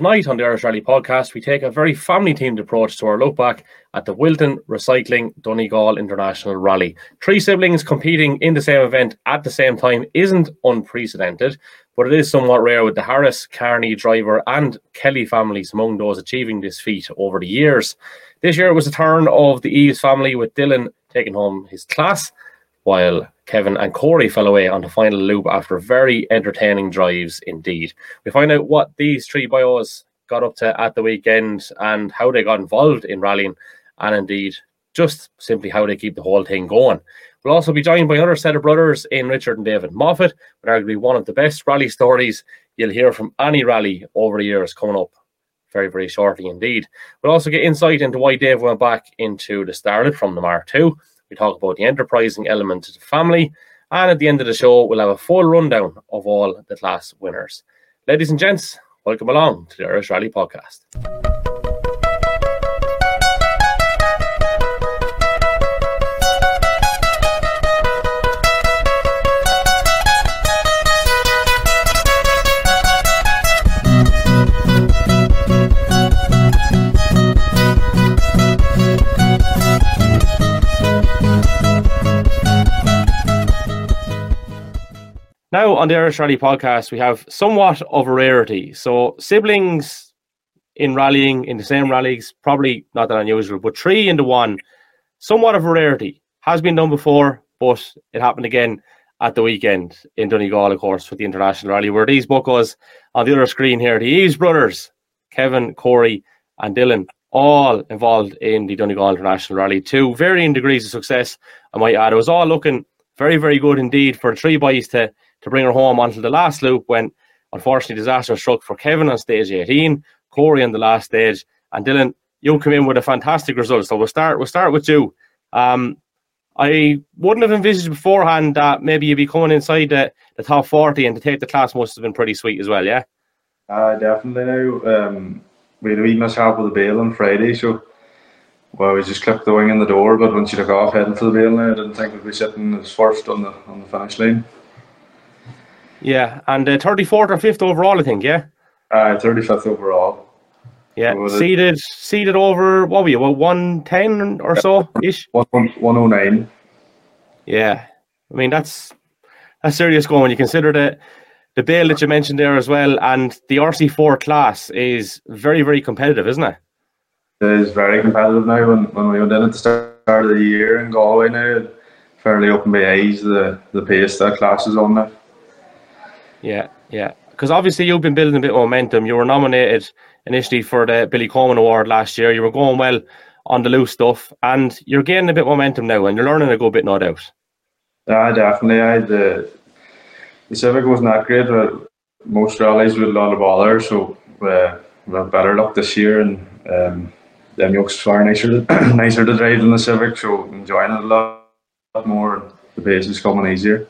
Tonight on the Irish Rally podcast, we take a very family themed approach to our look back at the Wilton Recycling Donegal International Rally. Three siblings competing in the same event at the same time isn't unprecedented, but it is somewhat rare with the Harris, Kearney, Driver, and Kelly families among those achieving this feat over the years. This year it was the turn of the Eves family with Dylan taking home his class, while Kevin and Corey fell away on the final loop after very entertaining drives indeed. We find out what these three bios got up to at the weekend and how they got involved in rallying and indeed just simply how they keep the whole thing going. We'll also be joined by another set of brothers in Richard and David Moffett, with arguably one of the best rally stories you'll hear from any rally over the years coming up very, very shortly indeed. We'll also get insight into why Dave went back into the Starlet from the Mark II we talk about the enterprising element of the family. And at the end of the show, we'll have a full rundown of all the class winners. Ladies and gents, welcome along to the Irish Rally Podcast. Now, on the Irish Rally podcast, we have somewhat of a rarity. So, siblings in rallying in the same rallies, probably not that unusual, but three into one, somewhat of a rarity. Has been done before, but it happened again at the weekend in Donegal, of course, for the International Rally, where these buckos on the other screen here, the Eves brothers, Kevin, Corey, and Dylan, all involved in the Donegal International Rally to varying degrees of success. I might add, it was all looking very, very good indeed for three boys to to bring her home until the last loop when unfortunately disaster struck for Kevin on stage 18, Corey on the last stage, and Dylan, you come in with a fantastic result. So we'll start we'll start with you. Um, I wouldn't have envisaged beforehand that maybe you'd be coming inside the, the top 40 and to take the class must have been pretty sweet as well, yeah? Uh, definitely. Um, we had a wee mishap with the bail on Friday, so well, we just clipped the wing in the door, but once you took off heading for the bail now, I didn't think we'd be sitting as first on the on the finish line. Yeah, and uh, 34th or 5th overall, I think, yeah? Uh, 35th overall. Yeah, seeded seeded over, what were you, well, 110 or so ish? 109. Yeah, I mean, that's that's serious going when you consider the, the bail that you mentioned there as well, and the RC4 class is very, very competitive, isn't it? It is very competitive now. When, when we went in at the start of the year in Galway now, fairly open my eyes the, the pace that class is on now. Yeah, yeah. Because obviously you've been building a bit of momentum. You were nominated initially for the Billy Coleman Award last year. You were going well on the loose stuff, and you're gaining a bit of momentum now, and you're learning a good bit, no doubt. Yeah, definitely. I the the Civic wasn't that great, but most rallies with a lot of bother, so uh, we have better luck this year, and um, them yokes far nicer to, nicer to drive than the Civic, so enjoying it a lot, lot more. The pace is coming easier.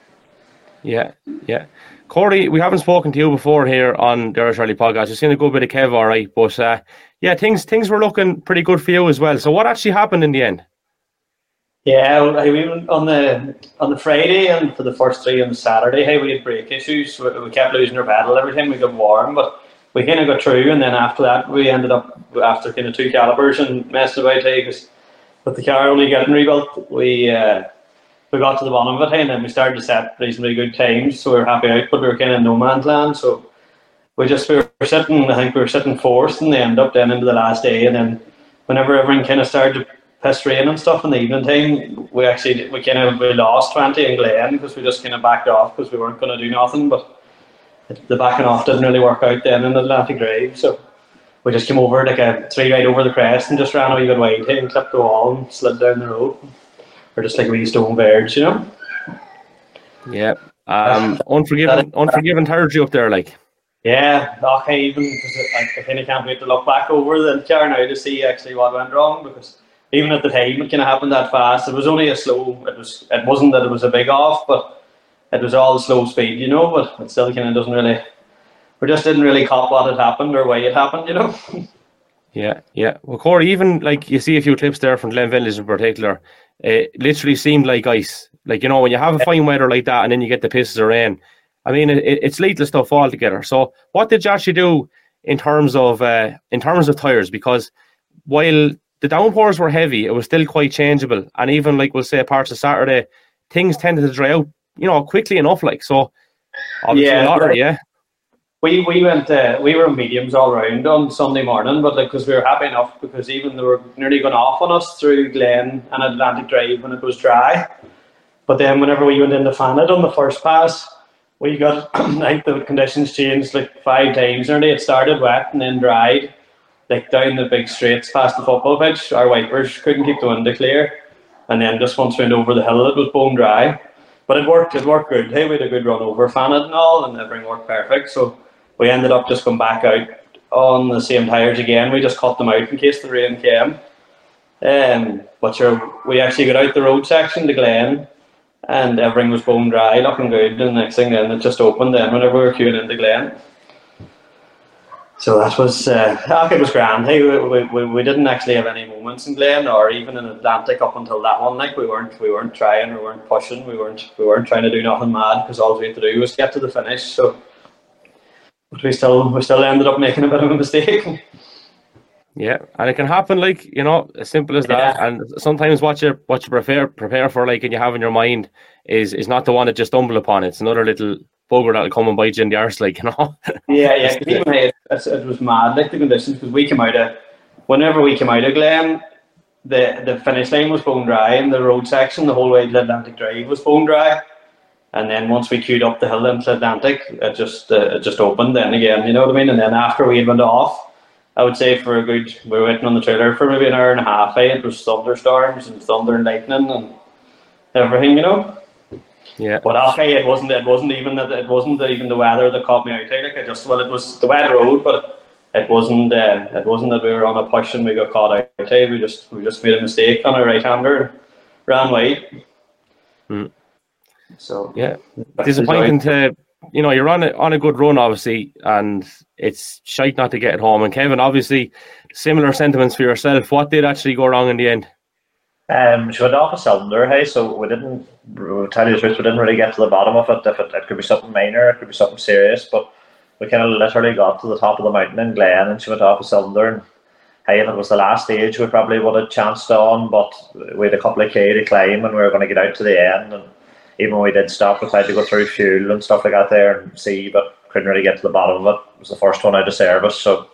Yeah, yeah. Corey, we haven't spoken to you before here on the Irish podcast. You've seen a good bit of Kev, all right, but uh, yeah, things things were looking pretty good for you as well. So, what actually happened in the end? Yeah, we went on the on the Friday and for the first three on the Saturday. Hey, we had brake issues. We, we kept losing our battle. every time we got warm, but we kind of got through. And then after that, we ended up after kind of two calipers and messing about. Hey, because with the car only getting rebuilt, we. Uh, we got to the bottom of it, and then we started to set reasonably good times, so we were happy out, but we were kind of no man's land. So we just we were sitting, I think we were sitting fourth, and they ended up then into the last day, and then whenever everyone kind of started to piss rain and stuff in the evening time, we actually we kind of we lost twenty in Glen because we just kind of backed off because we weren't going to do nothing, but the backing off didn't really work out then in Atlantic Drive, so we just came over like a three right over the crest and just ran a wee bit wide and clipped the wall and slid down the road or just like a wee stone birds, you know. Yeah. Um, unforgiven, unforgiven you up there, like. Yeah, okay, even I, I kind of can't wait to look back over the car now to see actually what went wrong because even at the time it kind of happened that fast. It was only a slow. It was. It wasn't that it was a big off, but it was all slow speed, you know. But it still kind of doesn't really. We just didn't really cop what had happened or why it happened, you know. yeah, yeah. Well, Corey, even like you see a few clips there from Glenvillage in particular, it literally seemed like ice. Like you know, when you have a fine weather like that, and then you get the pisses of rain. I mean, it, it's lethal stuff altogether. So, what did you actually do in terms of uh, in terms of tires because while the downpours were heavy, it was still quite changeable, and even like we'll say parts of Saturday, things tended to dry out, you know, quickly enough. Like so, yeah, yeah. We we went uh, we were mediums all round on Sunday morning, but like because we were happy enough because even they were nearly going off on us through Glen and Atlantic Drive when it was dry. But then whenever we went into Fannet on the first pass, we got think the conditions changed like five times nearly. It started wet and then dried. Like down the big straights past the football pitch, our wipers couldn't keep the window clear. And then just once we went over the hill it was bone dry. But it worked, it worked good. Hey, we had a good run over Fannet and all and everything worked perfect. So we ended up just going back out on the same tyres again. We just cut them out in case the rain came. Um, but sure, we actually got out the road section to Glen and everything was bone dry, looking good. And the next thing then it just opened then whenever we were queuing into Glen. So that was, uh, it was grand. Hey, we, we, we didn't actually have any moments in Glen or even in Atlantic up until that one. Like we weren't we weren't trying, we weren't pushing, we weren't we weren't trying to do nothing mad because all we had to do was get to the finish. So but we still we still ended up making a bit of a mistake. Yeah, and it can happen like you know as simple as that. Yeah. And sometimes what you what you prepare prepare for, like and you have in your mind, is is not the one that just stumble upon. It's another little bugger that'll come and bite you in the arse, like you know. yeah, yeah. It, it was mad, like the conditions, because we came out of whenever we came out of Glen, the the finish line was bone dry, and the road section the whole way to Atlantic Drive was bone dry. And then once we queued up the hill into Atlantic, it just uh, it just opened then again, you know what I mean? And then after we went off, I would say for a good, we were waiting on the trailer for maybe an hour and a half. Eh? It was thunderstorms and thunder and lightning and everything, you know. Yeah. But okay, it wasn't. It wasn't even that. It wasn't even the weather that caught me out. Eh? Like I just well, it was the wet road, but it wasn't. Uh, it wasn't that we were on a push and we got caught out. Eh? We just we just made a mistake on a right hander, ran wide. Mm. So yeah, disappointing to you know you're on a on a good run obviously, and it's shite not to get it home. And Kevin, obviously, similar sentiments for yourself. What did actually go wrong in the end? Um, she went off a cylinder, hey, so we didn't we'll tell you the truth, we didn't really get to the bottom of it. If it, it could be something minor, it could be something serious, but we kind of literally got to the top of the mountain in Glen and she went off a cylinder and hey, if it was the last stage we probably would have chanced on, but we had a couple of K to climb and we were going to get out to the end and even when we did stop, we tried to go through fuel and stuff like that there and see, but couldn't really get to the bottom of it. It was the first one out of service, so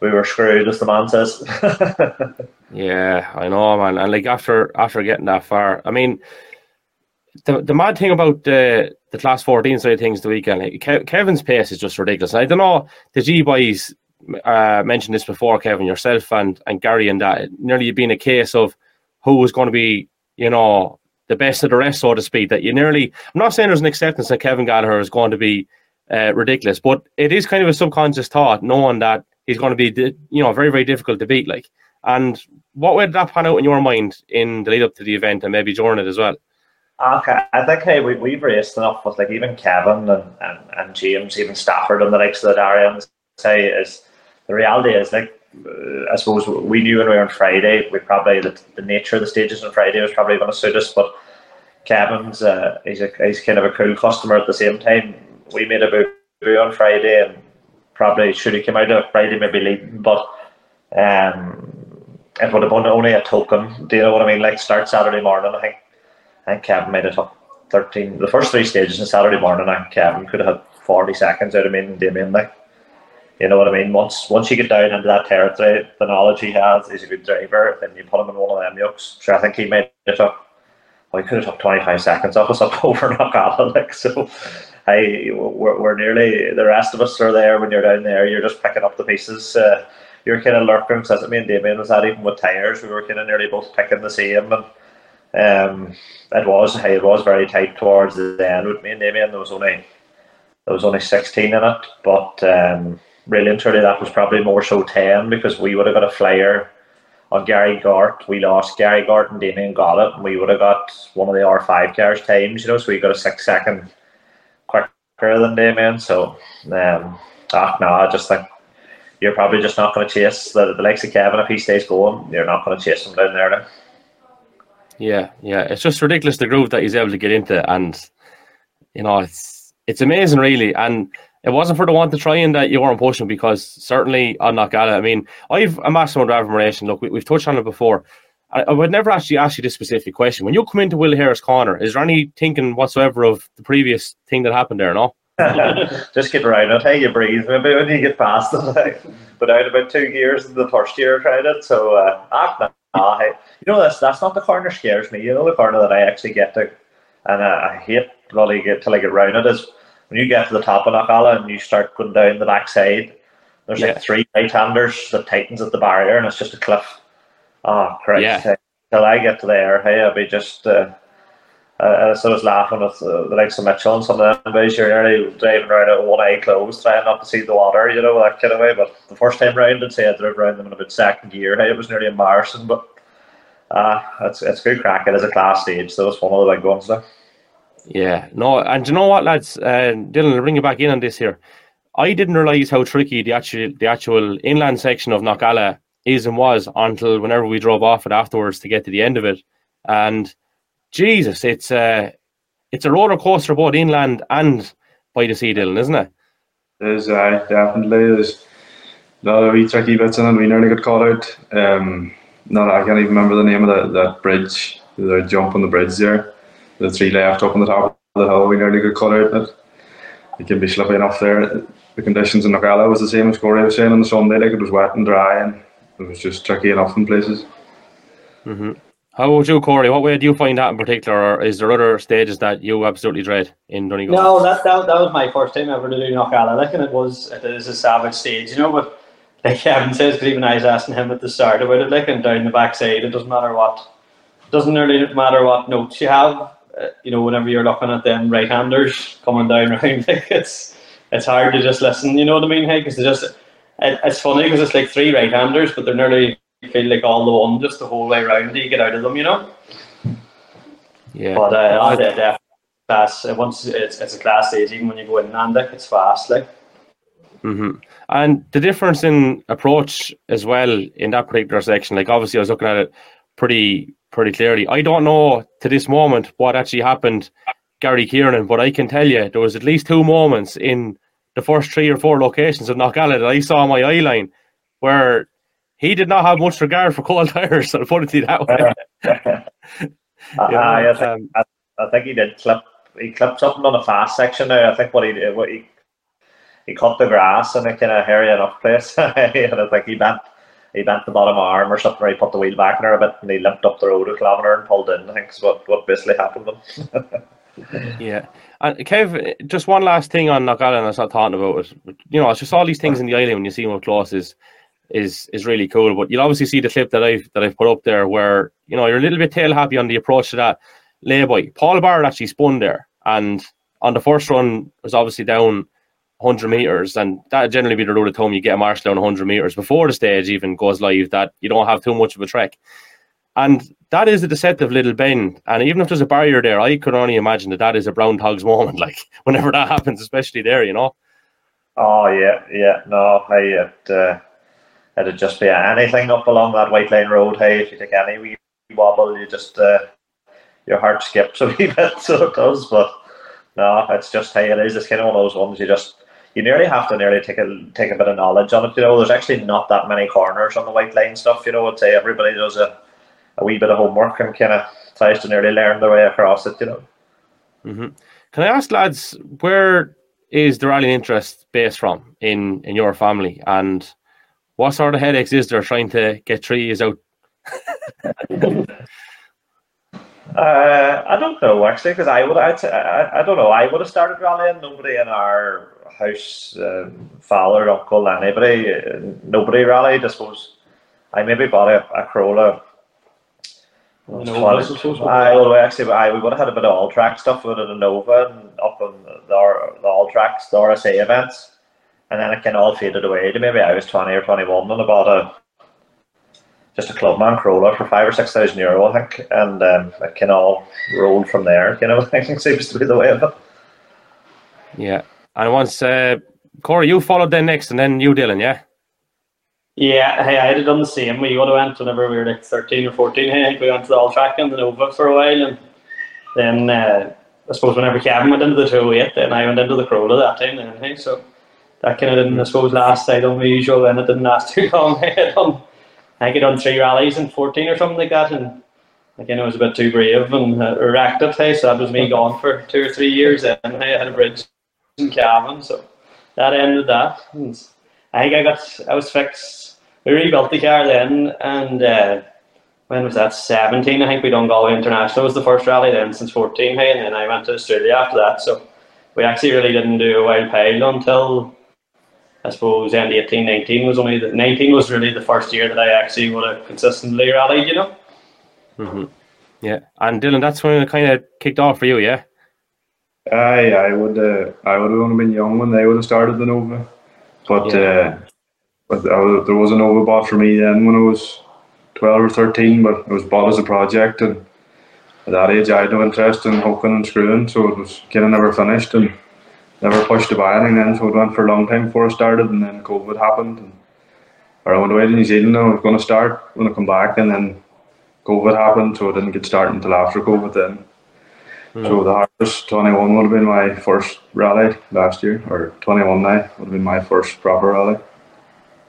we were screwed, as the man says. yeah, I know, man. And like after after getting that far, I mean, the the mad thing about the the class fourteen side of things the weekend, like, Ke- Kevin's pace is just ridiculous. I don't know the G boys uh, mentioned this before, Kevin yourself and and Gary, and that nearly being a case of who was going to be, you know, the best of the rest, so to speak. That you nearly, I'm not saying there's an acceptance that Kevin Gallagher is going to be uh, ridiculous, but it is kind of a subconscious thought, knowing that he's going to be, you know, very, very difficult to beat. Like, and what way did that pan out in your mind in the lead up to the event and maybe during it as well? Okay, I think hey, we, we've raced enough with like even Kevin and, and, and James, even Stafford and the likes of the Darians. Say is the reality is like I suppose we knew when we were on Friday, we probably the, the nature of the stages on Friday was probably going to suit us. But Kevin's uh, he's a, he's kind of a cool customer at the same time. We made a boo on Friday and probably should have come out of Friday maybe leading, but um, it would have been only a token. Do you know what I mean? Like start Saturday morning, I think. I think Kevin made it up thirteen. The first three stages on Saturday morning, I think Kevin could have had forty seconds out of me and Damien. Like you know what I mean? Once once you get down into that territory, the knowledge he has, he's a good driver, then you put him in one of them yokes. So I think he made it up. Well, he could have took 25 seconds off us up over Knockalla. Like, so I, we're, we're nearly, the rest of us are there when you're down there. You're just picking up the pieces. Uh, you're kind of lurking, it me and Damien was that even with tyres. We were kind of nearly both picking the same. And um, it was, hey, it was very tight towards the end with me and Damien. There was only, there was only 16 in it. But, um, really and truly that was probably more so 10 because we would have got a flyer on Gary Gart. We lost Gary Gart and Damien it, and we would have got one of the R5 cars times, you know, so we got a six second quicker than Damien. So, um, ah, no, I just think you're probably just not going to chase the, the likes of Kevin if he stays going. You're not going to chase him down there now. Yeah, yeah, it's just ridiculous the groove that he's able to get into, and you know, it's it's amazing, really. And it wasn't for the one to try and that you weren't pushing because certainly on Knockalla, I mean, I've a massive amount of admiration. Look, we, have touched on it before. I, I, would never actually ask you this specific question. When you come into Will Harris Corner, is there any thinking whatsoever of the previous thing that happened there, no? Just get around it. Hey, you breathe. Maybe when you get past it. but I had about two years in the first year I tried it. So, uh, ah, nah, hey. you know, that's, that's not the corner scares me. You know, the corner that I actually get to, and uh, I hate really get till I get round it is when you get to the top of Knockalla and you start going down the backside, there's yeah. like three right handers that tightens at the barrier and it's just a cliff. Oh, Christ. Yeah. Till I get to there, hey, I'll be just. Uh, uh, so I was laughing with uh, the likes of Mitchell and some of them boys. You're nearly driving around with one eye closed, trying not to see the water, you know, that kind of way. But the first time round, I'd say I drove around them in about second gear. Hey, it was nearly embarrassing, but uh, it's, it's good crack. It is a class stage, so it's one of the big ones there. Yeah, no, and you know what, lads? Uh, Dylan, I'll bring you back in on this here. I didn't realize how tricky the actual the actual inland section of Knockalla is and was until whenever we drove off it afterwards to get to the end of it. And Jesus, it's a it's a roller coaster both inland and by the sea, Dylan, isn't it? There's uh, definitely there's a lot of wee tricky bits in it. We nearly got caught out. Um, not I can't even remember the name of that, that bridge. The jump on the bridge there the three left up on the top of the hill, we nearly got cut out it. It can be slippy enough there. The conditions in Knockalla was the same as Corey was saying on the Sunday, like it was wet and dry and it was just tricky enough in places. Mm-hmm. How about you, Corey? What way do you find that in particular, or is there other stages that you absolutely dread in Donegal? No, that, that that was my first time ever to do Knockalla. Like, and it was it is a savage stage, you know. But like Kevin says, because even I was asking him at the start about it, like, and down the backside, it doesn't matter what, doesn't really matter what notes you have uh, you know, whenever you're looking at them right-handers coming down around, like it's it's hard to just listen. You know what I mean? Hey, because just it, it's funny because it's like three right-handers, but they're nearly feel like all the one just the whole way around. You get out of them, you know. Yeah. But uh, I, definitely class. Once it's it's a class stage, even when you go in Nandic, it's fast, like. Mm-hmm. And the difference in approach as well in that particular section, like obviously I was looking at it pretty pretty clearly. I don't know to this moment what actually happened, Gary Kieran, but I can tell you there was at least two moments in the first three or four locations of Knockalla that I saw my eye line where he did not have much regard for cold tires. I'll put it that way. uh, I, think, um, I, I, think he did clip. He clipped something on the fast section there. I think what he did, what he he cut the grass in a kind of hairy enough place, and I think he bent he bent the bottom arm or something, or he put the wheel back in there a bit, and he limped up the road a kilometre and pulled in. I think is what, what basically happened to him. yeah. And Kev, just one last thing on Knockalla, and I talking about it. You know, it's just all these things in the island when you see up close is is is really cool. But you'll obviously see the clip that I've that I've put up there where you know you're a little bit tail happy on the approach to that layby. Paul Barrett actually spun there, and on the first run was obviously down 100 meters, and that generally be the rule of thumb. You get a marshal down 100 meters before the stage even goes live, that you don't have too much of a trek. And that is a deceptive little bend. And even if there's a barrier there, I could only imagine that that is a brown hogs moment, like whenever that happens, especially there, you know. Oh yeah, yeah. No, hey, it uh, it'd just be anything up along that white Lane road. Hey, if you take any wee wobble, you just uh, your heart skips a wee bit, so it does. But no, it's just hey, it is. It's kind of one of those ones you just you nearly have to nearly take a take a bit of knowledge on it. You know, there's actually not that many corners on the white line stuff. You know, I'd say everybody does a, a wee bit of homework and kind of tries to nearly learn their way across it. You know. Mm-hmm. Can I ask, lads, where is the rallying interest based from in in your family, and what sort of headaches is there trying to get trees out? Uh, I don't know actually, because I would. I'd, I, I don't know. I would have started rallying. Nobody in our house, um, father, uncle, anybody, uh, nobody rallied. I suppose I maybe bought a, a Corolla. I well, actually, I we would have had a bit of all track stuff with a Nova and up on the, the all tracks, the RSA events, and then it kind of all faded away. To maybe I was twenty or twenty one and I bought a just a Clubman Corolla for five or six thousand euro, I think, and um, it kind of all rolled from there. You know, I think seems to be the way of it. Yeah, and once uh, Corey, you followed then next, and then you, Dylan, yeah. Yeah, hey, I had done the same. We would went whenever we were like thirteen or fourteen. Hey, we went to the All Track and the Nova for a while, and then uh, I suppose whenever Kevin went into the two oh eight, then I went into the Corolla that time. Then hey, so that kind of didn't, I suppose, last I done my usual, and it didn't last too long. I had done, I I done three rallies in 14 or something like that, and again, I was a bit too brave and uh, it, hey, so that was me gone for two or three years, and I had a bridge in Cavan, so that ended that. And I think I got, I was fixed, we rebuilt the car then, and uh, when was that, 17, I think we done Galway International, was the er first rally then since 14, hey, and then I went to Australia after that, so we actually really didn't do a wild pile until I suppose end 18, 19 was only the 19 was really the first year that I actually would have consistently rallied, you know. Mm-hmm. Yeah, and Dylan, that's when it kind of kicked off for you, yeah. Aye, I would. Uh, I would have only been young when they would have started the Nova, but Yeah. uh, but I was, there was a Nova bought for me then when I was twelve or thirteen. But it was bought as a project, and at that age I had no interest in hooking and screwing, so it was kind of never finished and never pushed to buy anything then. So it went for a long time before I started, and then COVID happened, and or I went away to New Zealand. and I was going to start when I come back, and then COVID happened, so I didn't get started until after COVID then. Mm-hmm. So the Harvest 21 would have been my first rally last year, or 21 now would have been my first proper rally.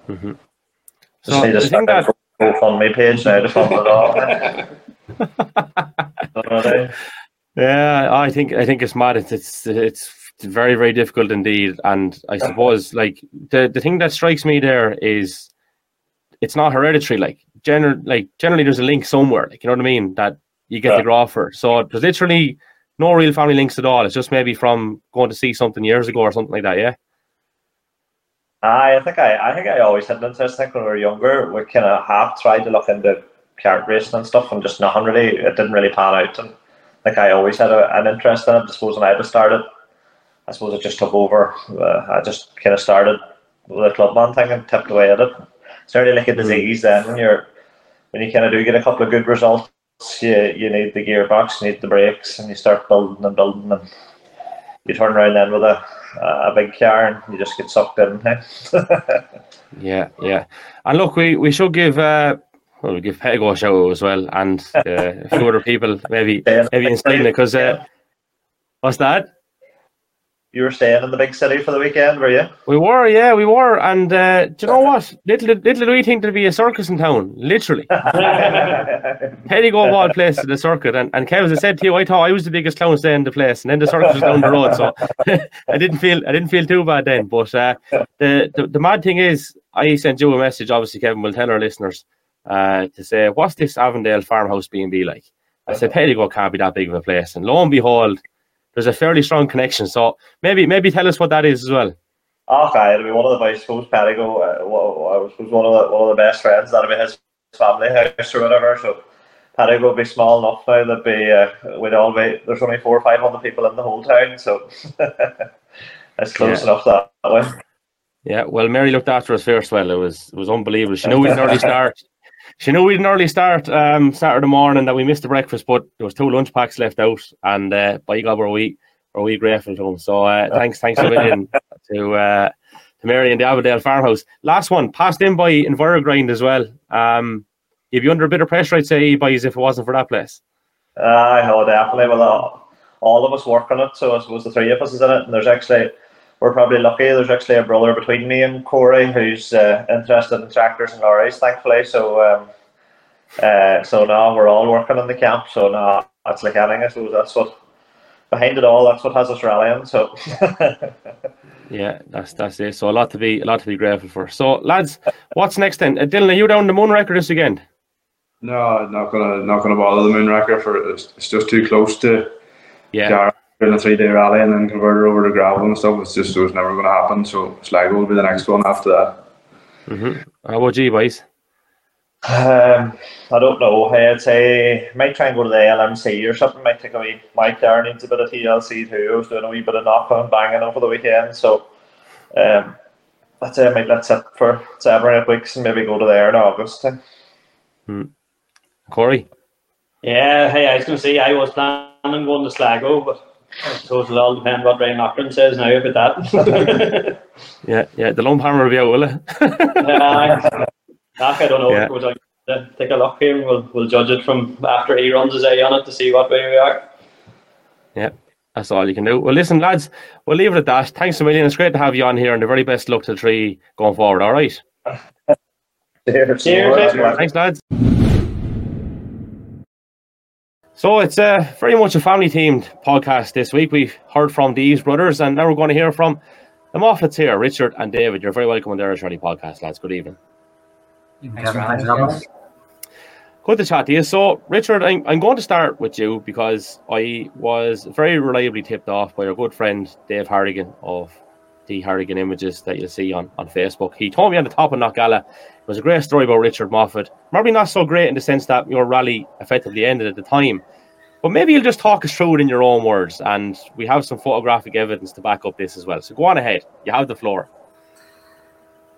Mm-hmm. So Just need to the thing start that a GoFundMe page now to fund it all. Yeah, I think I think it's mad. It's it's it's very very difficult indeed, and I suppose like the the thing that strikes me there is it's not hereditary. Like gener like generally there's a link somewhere. Like you know what I mean that you get the Yeah. graffer. So there's literally no real family links at all. It's just maybe from going to see something years ago or something like that. Yeah. I think I, I think I always had an interest. I think when we were younger, we kind of half tried to look into kart racing and stuff, and just nothing really. It didn't really pan out. And like I always had a, an interest in it. I suppose when I started, I suppose it just took over. Uh, I just kind of started with the clubman thing and tipped away at it. It's nearly like a disease. Then when you're when you kind of do get a couple of good results, you you need the gearbox, you need the brakes, and you start building and building, and you turn around then with a a big car and you just get sucked in. Yeah, yeah. And look, we, we should give uh well, we give Pettigo a shout out as well, and uh, a few other people maybe maybe in Spain because uh, what's that? You were staying in the big city for the weekend, were you? We were, yeah, we were, and uh, do you know what? Little little do we think there'd be a circus in town, literally. Pettigo of all places the circuit, and and Kev, as I said to you, I thought I was the biggest clown staying in the place, and then the circus was down the road, so I didn't feel I didn't feel too bad then. But uh, the, the the mad thing is, I sent you a message. Obviously, Kevin will tell our listeners uh, to say, "What's this Avondale farmhouse B and B like?" I said, "Petty can't be that big of a place," and lo and behold, there's a fairly strong connection. So maybe maybe tell us what that is as well. Okay, it'll be one of the, I suppose, Pettigo, uh, wa- I suppose one of the one of the best friends. That'll be his family house or whatever. So Pettigo will be small enough now that be uh, we'd all be. There's only four or five hundred people in the whole town, so it's close Yeah. enough that way. Yeah, well, Mary looked after us first. Well, it was it was unbelievable. She knew we'd an early start. She knew we'd an early start um, Saturday morning that we missed the breakfast, but there was two lunch packs left out, and uh, by God, were we were we grateful to them. So uh, thanks, thanks a million to uh, to Mary and the Avondale farmhouse. Last one passed in by Envirogrind as well. Um, you'd be under a bit of pressure, I'd say, boys, if it wasn't for that place. I know definitely. Well, all, all of us work on it, so I suppose the three of us is in it, and there's actually we're probably lucky. There's actually a brother between me and Corey who's uh, interested in tractors and lorries, thankfully. So, um, uh, so now we're all working in the camp. So now that's like anything. I suppose that's what behind it all. That's what has us rallying. So. Yeah, that's that's it. So a lot to be a lot to be grateful for. So lads, what's next then? Uh, Dylan, are you down the Moonraker this weekend? No, not gonna not gonna bother the Moonraker for it's, it's just too close to Yeah. Gar in a three day rally and then convert it over to gravel and stuff. It's just it was never gonna happen. So Sligo will be the next one after that. Mm-hmm. How about you, boys? Um, I don't know. Hey, I'd say might try and go to the LMC or something. Might take a wee. Mike there needs a bit of TLC too. I was doing a wee bit of knocking and banging over the weekend, so um, I'd say I might let sit for seven or eight weeks and maybe go to there in August. Corey? Yeah, hey, I was going to say I was planning on going to Sligo, but I suppose it'll all depend what Ryan Lochran says now about that. Yeah, yeah. The lump hammer will be out, will it? uh, I don't know. Yeah. We'll take- uh, take a look here we'll, we'll judge it from after he runs his eye on it to see what way we are. Yeah, that's all you can do. Well, listen, lads, we'll leave it at that. Thanks a million. It's great to have you on here, and the very best luck to the three going forward. All right. Cheers. Cheers. Thanks, lads. So it's a very much a family themed podcast this week. We've heard from the Eves brothers, and now we're going to hear from the Moffetts here, Richard and David. You're very welcome on the Irish Rally podcast, lads. Good evening. Thanks for having us. Good to chat to you. So, Richard, I'm, I'm going to start with you because I was very reliably tipped off by your good friend Dave Harrigan of the Harrigan images that you'll see on, on Facebook. He told me on the top of Knockalla it was a great story about Richard Moffett. Maybe not so great in the sense that your rally effectively ended at the time, but maybe you'll just talk us through it in your own words. And we have some photographic evidence to back up this as well. So go on ahead. You have the floor.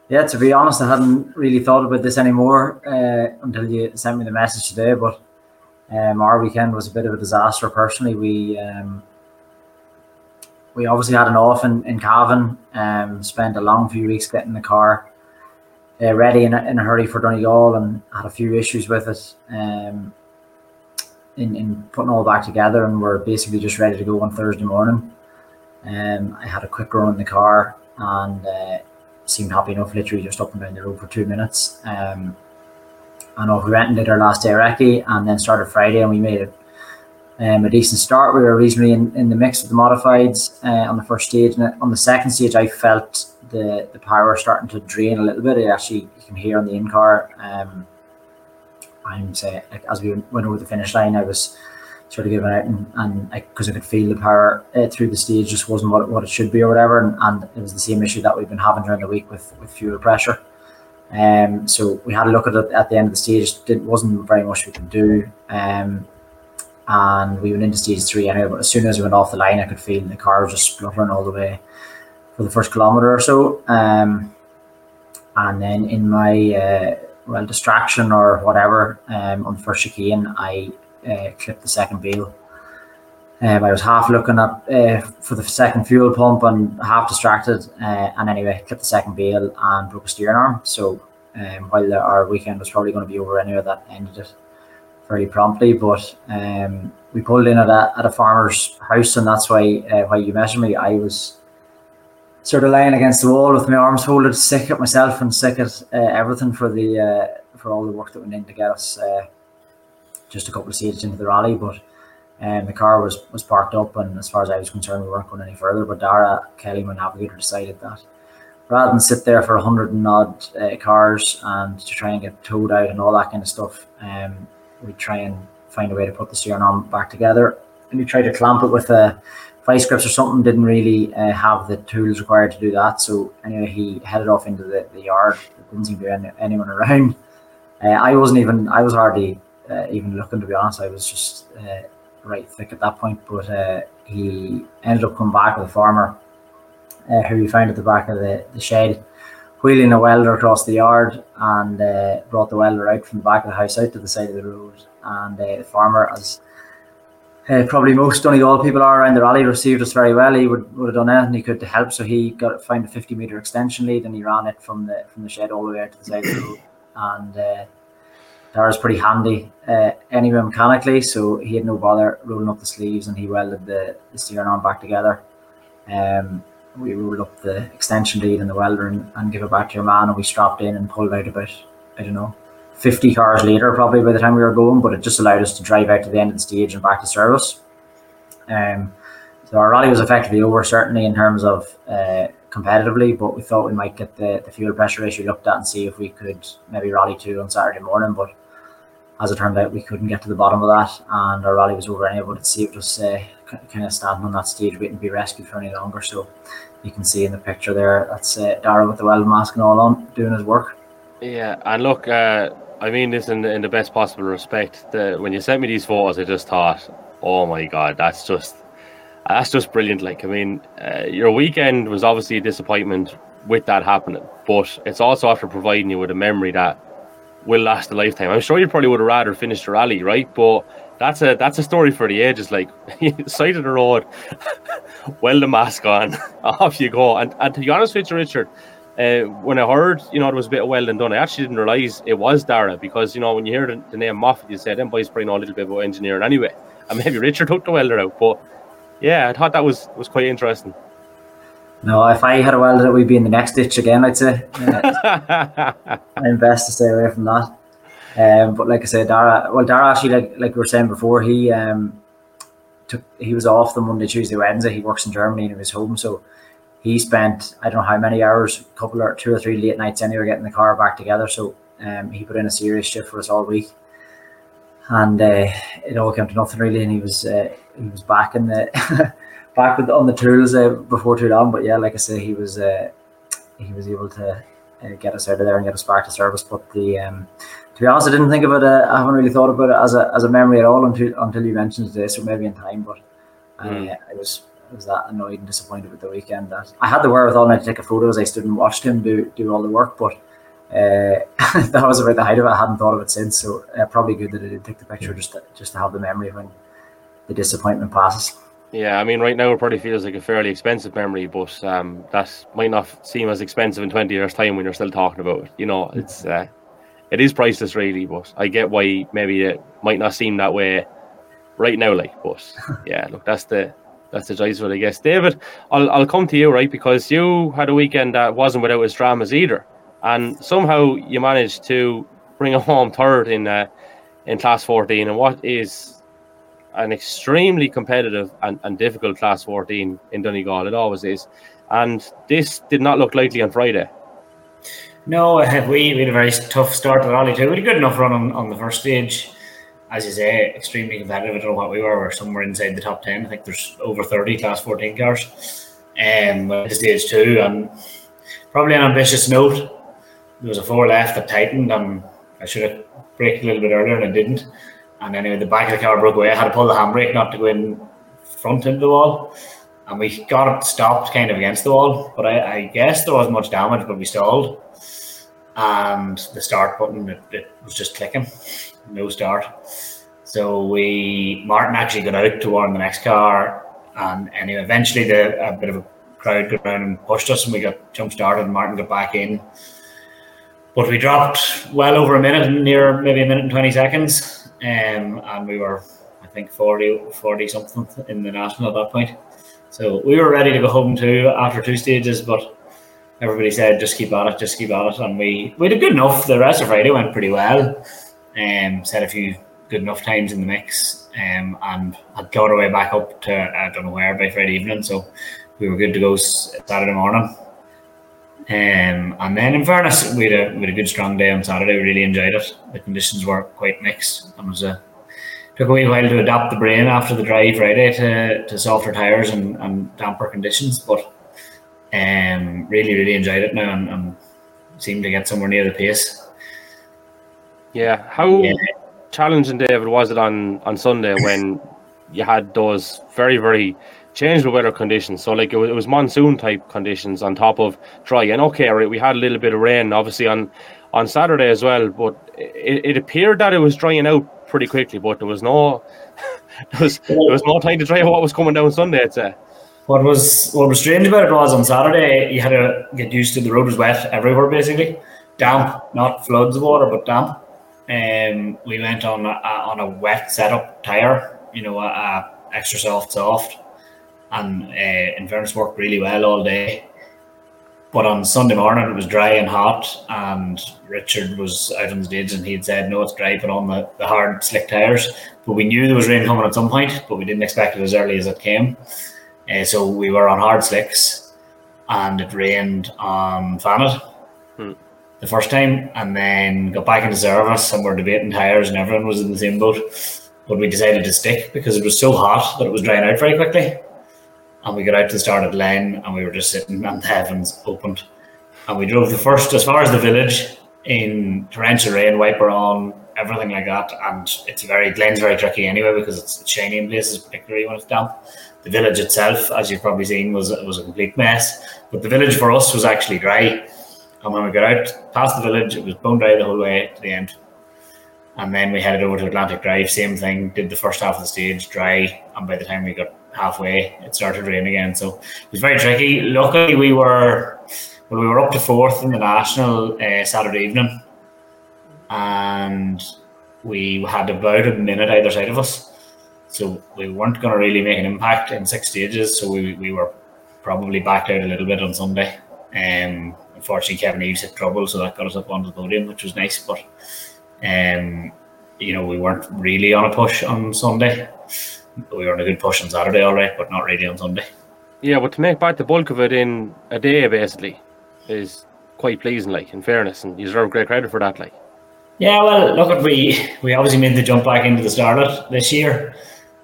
Yeah, to be honest, I hadn't really thought about this anymore uh, until you sent me the message today. But um, our weekend was a bit of a disaster. Personally, we um, we obviously had an off in, in Cavan. Um, spent a long few weeks getting the car uh, ready in a, in a hurry for Donegal, and had a few issues with it. Um, in, in putting all back together, and we're basically just ready to go on Thursday morning. Um, I had a quick run in the car and. Uh, seemed happy enough, literally just up and down the road for two minutes. Um, and off we went and did our last day recce and then started Friday and we made it um, a decent start. We were reasonably in, in the mix with the modifieds uh, on the first stage. And on the second stage, I felt the, the power starting to drain a little bit. It actually, you can hear on the in car. Um, I'm say, like, as we went over the finish line, I was sort of giving out, and, and because I, I, could feel the power uh, through the stage just wasn't what it, what it should be or whatever, and, and it was the same issue that we've been having during the week with with fuel pressure. Um, so we had a look at it at the end of the stage. It wasn't very much we could do. Um, and we went into stage three anyway. But as soon as we went off the line, I could feel the car was just spluttering all the way for the first kilometer or so. Um, and then in my uh, well distraction or whatever um, on the first chicane, I uh, clipped the second wheel. Um, I was half looking at uh, for the second fuel pump and half distracted, uh, and anyway, clipped the second wheel and broke a steering arm. So um, while our weekend was probably going to be over anyway, that ended it fairly promptly. But um, we pulled in at a, at a farmer's house, and that's why uh, why you measured me. I was sort of lying against the wall with my arms folded, sick at myself and sick at uh, everything for the uh, for all the work that went in to get us uh, just a couple of stages into the rally, but um, the car was, was parked up, and as far as I was concerned, we weren't going any further. But Dara Kelly, my navigator, decided that rather than sit there for a hundred and odd uh, cars and to try and get towed out and all that kind of stuff, um, we try and find a way to put the steering arm back together. And we tried to clamp it with a vice grips or something. Didn't really uh, have the tools required to do that. So anyway, he headed off into the, the yard. There didn't seem to be any, anyone around. Uh, I wasn't even. I was hardly uh, even looking to be honest. I was just uh, right thick at that point. But uh, he ended up coming back with a farmer uh, who we found at the back of the, the shed, wheeling a welder across the yard and uh, brought the welder out from the back of the house out to the side of the road. And uh, the farmer, as uh, probably most Donegal people are around the rally, received us very well. He would, would have done anything he could to help. So he got found a 50 meter extension lead and he ran it from the from the shed all the way out to the side of the road. And Dara's pretty handy uh, anyway mechanically, so he had no bother rolling up the sleeves and he welded the, the steering arm back together. Um, we rolled up the extension lead and the welder and, and give it back to your man and we strapped in and pulled out about, I don't know, 50 cars later probably by the time we were going, but it just allowed us to drive out to the end of the stage and back to service. Um, so our rally was effectively over certainly in terms of uh, competitively, but we thought we might get the, the fuel pressure issue looked at and see if we could maybe rally two on Saturday morning, but as it turned out, we couldn't get to the bottom of that, and our rally was over anyway. But it was uh, kind of standing on that stage, waiting to be rescued for any longer. So you can see in the picture there, that's uh, with the weld mask and all on, doing his work. Yeah, and look, uh, I mean this in the, in the best possible respect. The, when you sent me these photos, I just thought, oh my god, that's just that's just brilliant. Like, I mean, uh, your weekend was obviously a disappointment with that happening, but it's also after providing you with a memory that will last a lifetime. I'm sure you probably would have rather finished the rally, right? But that's a that's a story for the ages. Like side of the road, well the mask on, off you go. And and to be honest with you, Richard, uh, when I heard you know it was a bit of well done, I actually didn't realize it was Dara because you know when you hear the, the name Moffett, you said them boys probably know a little bit about engineering anyway. And maybe Richard took the welder out, but yeah, I thought that was was quite interesting. No, if I had a welder, we'd be in the next ditch again. I'd say. Uh, I'm best to stay away from that. Um, but like I said, Dara, well, Dara actually, like like we were saying before, he um, took he was off the Monday, Tuesday, Wednesday. He works in Germany and he was home, so he spent I don't know how many hours, a couple or two or three late nights anyway, getting the car back together. So um, he put in a serious shift for us all week, and uh, it all came to nothing really. And he was uh, he was back in the back with on the tools uh, before too long. But yeah, like I say, he was uh, he was able to uh, get us out of there and get us back to service. But the um, to be honest, I didn't think of it. Uh, I haven't really thought about it as a as a memory at all until until you mentioned this, or maybe in time. But Mm. uh, I was I was that annoyed and disappointed with the weekend that I had the wherewithal now to take a photo as I stood and watched him do do all the work, but. Uh, that was about the height of it. I hadn't thought of it since, so uh, probably good that I did take the picture just to, just to have the memory when the disappointment passes. Yeah, I mean, right now it probably feels like a fairly expensive memory, but um, that might not seem as expensive in twenty years' time when you're still talking about it. You know, it's uh, it is priceless, really. But I get why maybe it might not seem that way right now, like. But yeah, look, that's the that's the choice of it, I guess. David, I'll I'll come to you, right? Because you had a weekend that wasn't without its dramas either, and somehow you managed to bring a home third in uh, in class fourteen, and what is an extremely competitive and, and difficult class 14 in Donegal. It always is. And this did not look likely on Friday. No, we, we had a very tough start the rally too. We had a good enough run on, on the first stage. As you say, extremely competitive. I don't know what we were. We're somewhere inside the top 10. I think there's over 30 class 14 cars um, at stage two. And probably an ambitious note. There was a four left that tightened, and I should have braked a little bit earlier, and I didn't. And anyway, the back of the car broke away. I had to pull the handbrake not to go in front into the wall. And we got it stopped kind of against the wall. But I, I guess there wasn't much damage, but we stalled. And the start button, it, it was just clicking. No start. So we, Martin actually got out to warn the next car. And anyway, eventually the, a bit of a crowd got around and pushed us and we got jump started and Martin got back in. But we dropped well over a minute, near maybe a minute and 20 seconds. Um, and we were, I think, 40, 40 something in the national at that point. So we were ready to go home too after two stages, but everybody said just keep at it, just keep at it, and we we did good enough. The rest of Friday went pretty well, um, set a few good enough times in the mix, um, and had got our way back up to I don't know where by Friday evening, so we were good to go Saturday morning. Um, and then, in fairness, we had, a, we had a good strong day on Saturday. We really enjoyed it. The conditions were quite mixed, and was a took a wee while to adapt the brain after the dry Friday to, to softer tires and, and damper conditions. But um, really, really enjoyed it now, and, and seemed to get somewhere near the pace. Yeah, how Yeah. challenging, David, was it on on Sunday when you had those very very changeable weather conditions? So like it was, it was monsoon type conditions on top of dry. And okay, right, we had a little bit of rain, obviously on on Saturday as well, but it, it appeared that it was drying out pretty quickly. But there was no there was there was no time to dry out what was coming down Sunday. I'd say. What was what was strange about it was on Saturday you had to get used to the road was wet everywhere basically, damp, not floods of water but damp. Um, we went on a, on a wet setup tire, you know, a, a extra soft soft, and uh, in fairness worked really well all day. But on Sunday morning it was dry and hot, and Richard was out on the stage and he had said, "No, it's dry. Put on the, the hard slick tires." But we knew there was rain coming at some point, but we didn't expect it as early as it came. Uh, so we were on hard slicks, and it rained on Fannet Hmm. the first time, and then got back into service, and we're debating tires, and everyone was in the same boat. But we decided to stick because it was so hot that it was drying out very quickly. And we got out to the start at Len, and we were just sitting, and the heavens opened, and we drove the first as far as the village in torrential rain, wiper on, everything like that. And it's very Glen's very tricky anyway because it's, it's shiny in places, particularly when it's damp. The village itself, as you've probably seen, was was a complete mess. But the village for us was actually dry. And when we got out past the village, it was bone dry the whole way to the end. And then we headed over to Atlantic Drive, same thing, did the first half of the stage dry. And by the time we got halfway, it started raining again. So it was very tricky. Luckily, we were well, we were up to fourth in the national uh, Saturday evening, and we had about a minute either side of us. So we weren't going to really make an impact in six stages. So we, we were probably backed out a little bit on Sunday. Um, unfortunately, Kevin Eves hit trouble, so that got us up onto the podium, which was nice. But um, you know, we weren't really on a push on Sunday. We were on a good push on Saturday, all right, but not really on Sunday. Yeah, but to make back the bulk of it in a day, basically, is quite pleasing. Like, in fairness, and you deserve great credit for that. Like, yeah, well, look at we we obviously made the jump back into the starlet this year.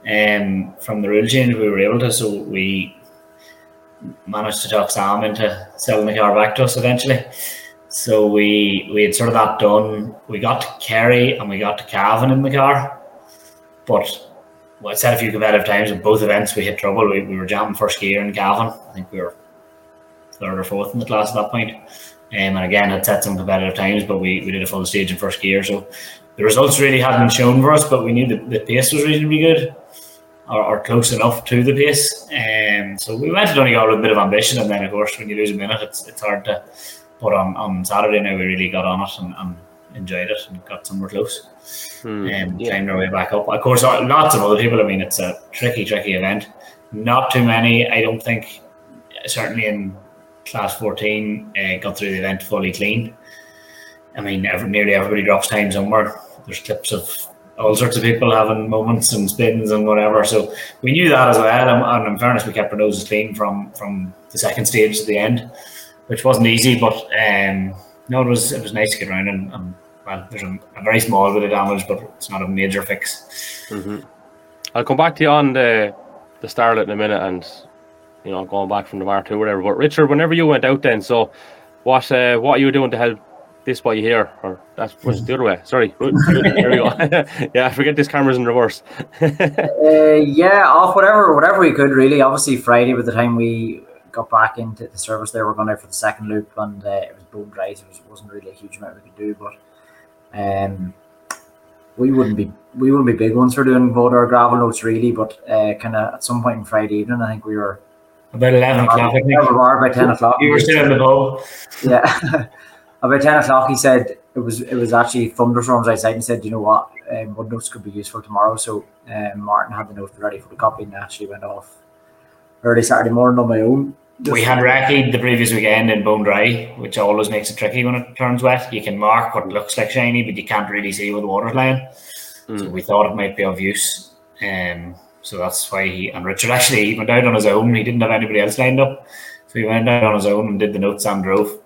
Um, from the rule change, we were able to, so we managed to talk Sam into selling the car back to us eventually. So we we had sort of that done. We got to Kerry and we got to Cavan in the car, but well, I said a few competitive times at both events we hit trouble. We, we were jamming first gear in Cavan. I think we were third or fourth in the class at that point. Um, and again, had set some competitive times, but we, we did a full stage in first gear. So the results really hadn't shown for us, but we knew that the pace was reasonably good or, or close enough to the pace. Um, so we went to Donegal with a bit of ambition, and then of course when you lose a minute, it's it's hard to. But on, on Saturday now we really got on it and, and enjoyed it and got somewhere close. Hmm, and yeah. climbed our way back up. Of course, uh, lots of other people. I mean, it's a tricky, tricky event. Not too many, I don't think. Certainly in class fourteen, uh, got through the event fully clean. I mean, every, nearly everybody drops time somewhere. There's clips of all sorts of people having moments and spins and whatever. So we knew that as well. And, and in fairness, we kept our noses clean from from the second stage to the end, which wasn't easy. But um, no, it was it was nice to get around and, and well, there's a, a, very small bit of damage, but it's not a major fix. Mm-hmm. I'll come back to you on the the Starlet in a minute, and you know, going back from the Mark II, whatever. But Richard, whenever you went out, then, so what uh, what are you doing to help this boy here, or that's was the other way? Sorry, there we go. yeah, I forget this camera's in reverse. uh, yeah, off whatever whatever we could really. Obviously, Friday by the time we got back into the service there, we're going out for the second loop, and uh, it was bone dry, so it wasn't really a huge amount we could do, but. Um, we wouldn't be we wouldn't be big ones for doing vote or gravel notes really, but uh, kind of at some point in Friday evening, I think we were about eleven o'clock. I think we were by ten o'clock. You were still in the pub. Yeah, about ten o'clock. He said it was it was actually thunderstorms outside. And said, you know what, um, mud notes could be useful tomorrow. So um, Martin had the notes ready for the copy and actually went off early Saturday morning on my own. we had recce the previous weekend in bone dry, which always makes it tricky when it turns wet. You can mark what looks like shiny, but you can't really see where the water's lying. Mm. So we thought it might be of use. Um, so that's why he and Richard actually he went out on his own. He didn't have anybody else lined up. So he went out on his own and did the notes and drove,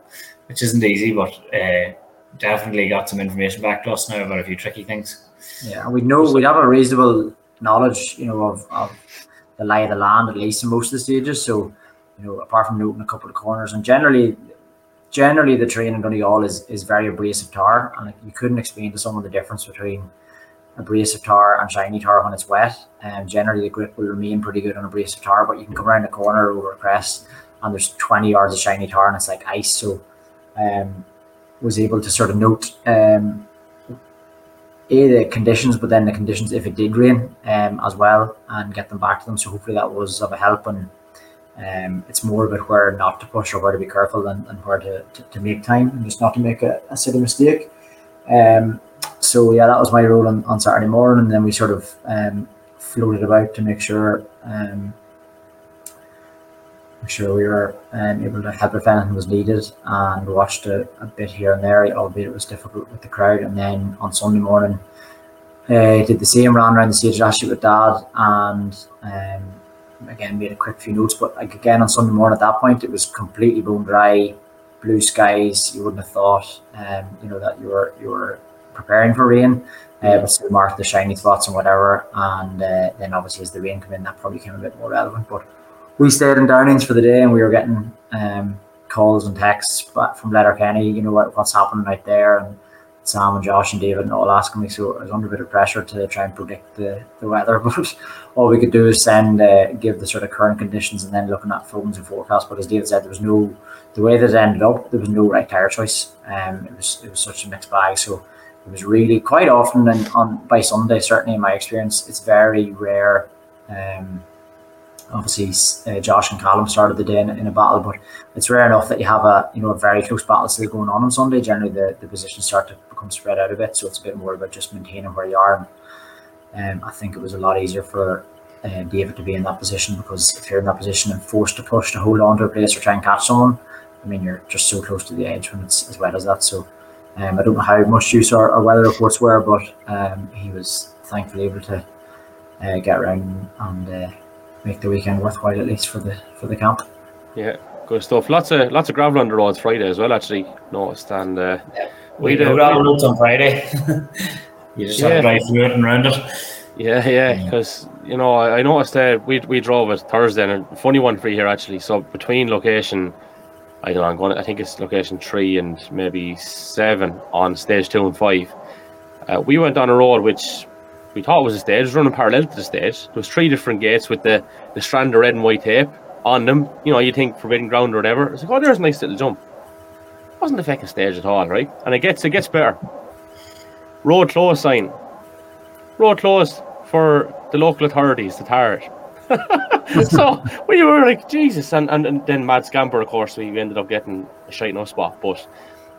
which isn't easy, but uh, definitely got some information back to us now about a few tricky things. Yeah, we know we'd have a reasonable knowledge, you know, of, of the lie of the land at least in most of the stages. So you know, apart from noting a couple of corners, and generally, generally the terrain in Donegal is is very abrasive tar, and you couldn't explain to someone the difference between abrasive tar and shiny tar when it's wet. And um, generally, the grip will remain pretty good on abrasive tar, but you can come around the corner over a crest, and there's 20 yards of shiny tar, and it's like ice. So, um, was able to sort of note um, a the conditions, but then the conditions if it did rain um, as well, and get them back to them. So hopefully that was of a help and. Um, it's more about where not to push or where to be careful and, and where to, to, to, make time and just not to make a, a silly mistake. Um, so yeah, that was my role on, on Saturday morning, and then we sort of um, floated about to make sure make sure we were um, able to help if anything was needed, and watched a, a, bit here and there, albeit it was difficult with the crowd. And then on Sunday morning, uh, did the same, ran around the stage actually with Dad, and um, again made a quick few notes, but like again on Sunday morning at that point it was completely bone dry, blue skies. You wouldn't have thought, um, you know, that you were you were preparing for rain, uh, but still marked the shiny spots and whatever. And uh, then obviously as the rain came in, that probably came a bit more relevant. But we stayed in Downings for the day, and we were getting um, calls and texts from Letterkenny. You know what, what's happening out there, and Sam and Josh and David and all asking me. So I was under a bit of pressure to try and predict the, the weather. But all we could do is send, uh, give the sort of current conditions and then looking at phones and forecasts. But as David said, there was no, the way that it ended up, there was no right tire choice. Um, it was it was such a mixed bag. So it was really quite often and on by Sunday, certainly in my experience, it's very rare. Um, obviously uh, Josh and Callum started the day in, in, a battle, but it's rare enough that you have a you know a very close battle still going on on Sunday. Generally, the, the positions start to become spread out a bit, so it's a bit more about just maintaining where you are. um, I think it was a lot easier for uh, David to be in that position because if you're in that position and forced to push to hold on to a place or try and catch someone, I mean, you're just so close to the edge when it's as wet as that. So um, I don't know how much use our, our weather reports were, but um, he was thankfully able to uh, get around and uh, make the weekend worthwhile at least for the for the camp. Yeah, good stuff. Lots of lots of gravel on the roads Friday as well. Actually, noticed and uh, We we did did. gravel roads on Friday. you just have Yeah. to drive through it and round it. Yeah, yeah, Yeah. because you know I, I noticed that we we drove it Thursday and a funny one for you here actually. So between location, I don't know, I'm going. I think it's location three and maybe seven on stage two and five. Uh, we went on a road which we thought it was a stage, it was running parallel to the stage. There was three different gates with the the strand of red and white tape on them. You know, you think forbidden ground or whatever. It's like, oh, there's a nice little jump. It Wasn't a fucking stage at all, right? And it gets it gets better. Road closed sign road closed for the local authorities to tar it. so we were like, Jesus, and, and, and then Mad Scamper, of course, we ended up getting a shite no spot. But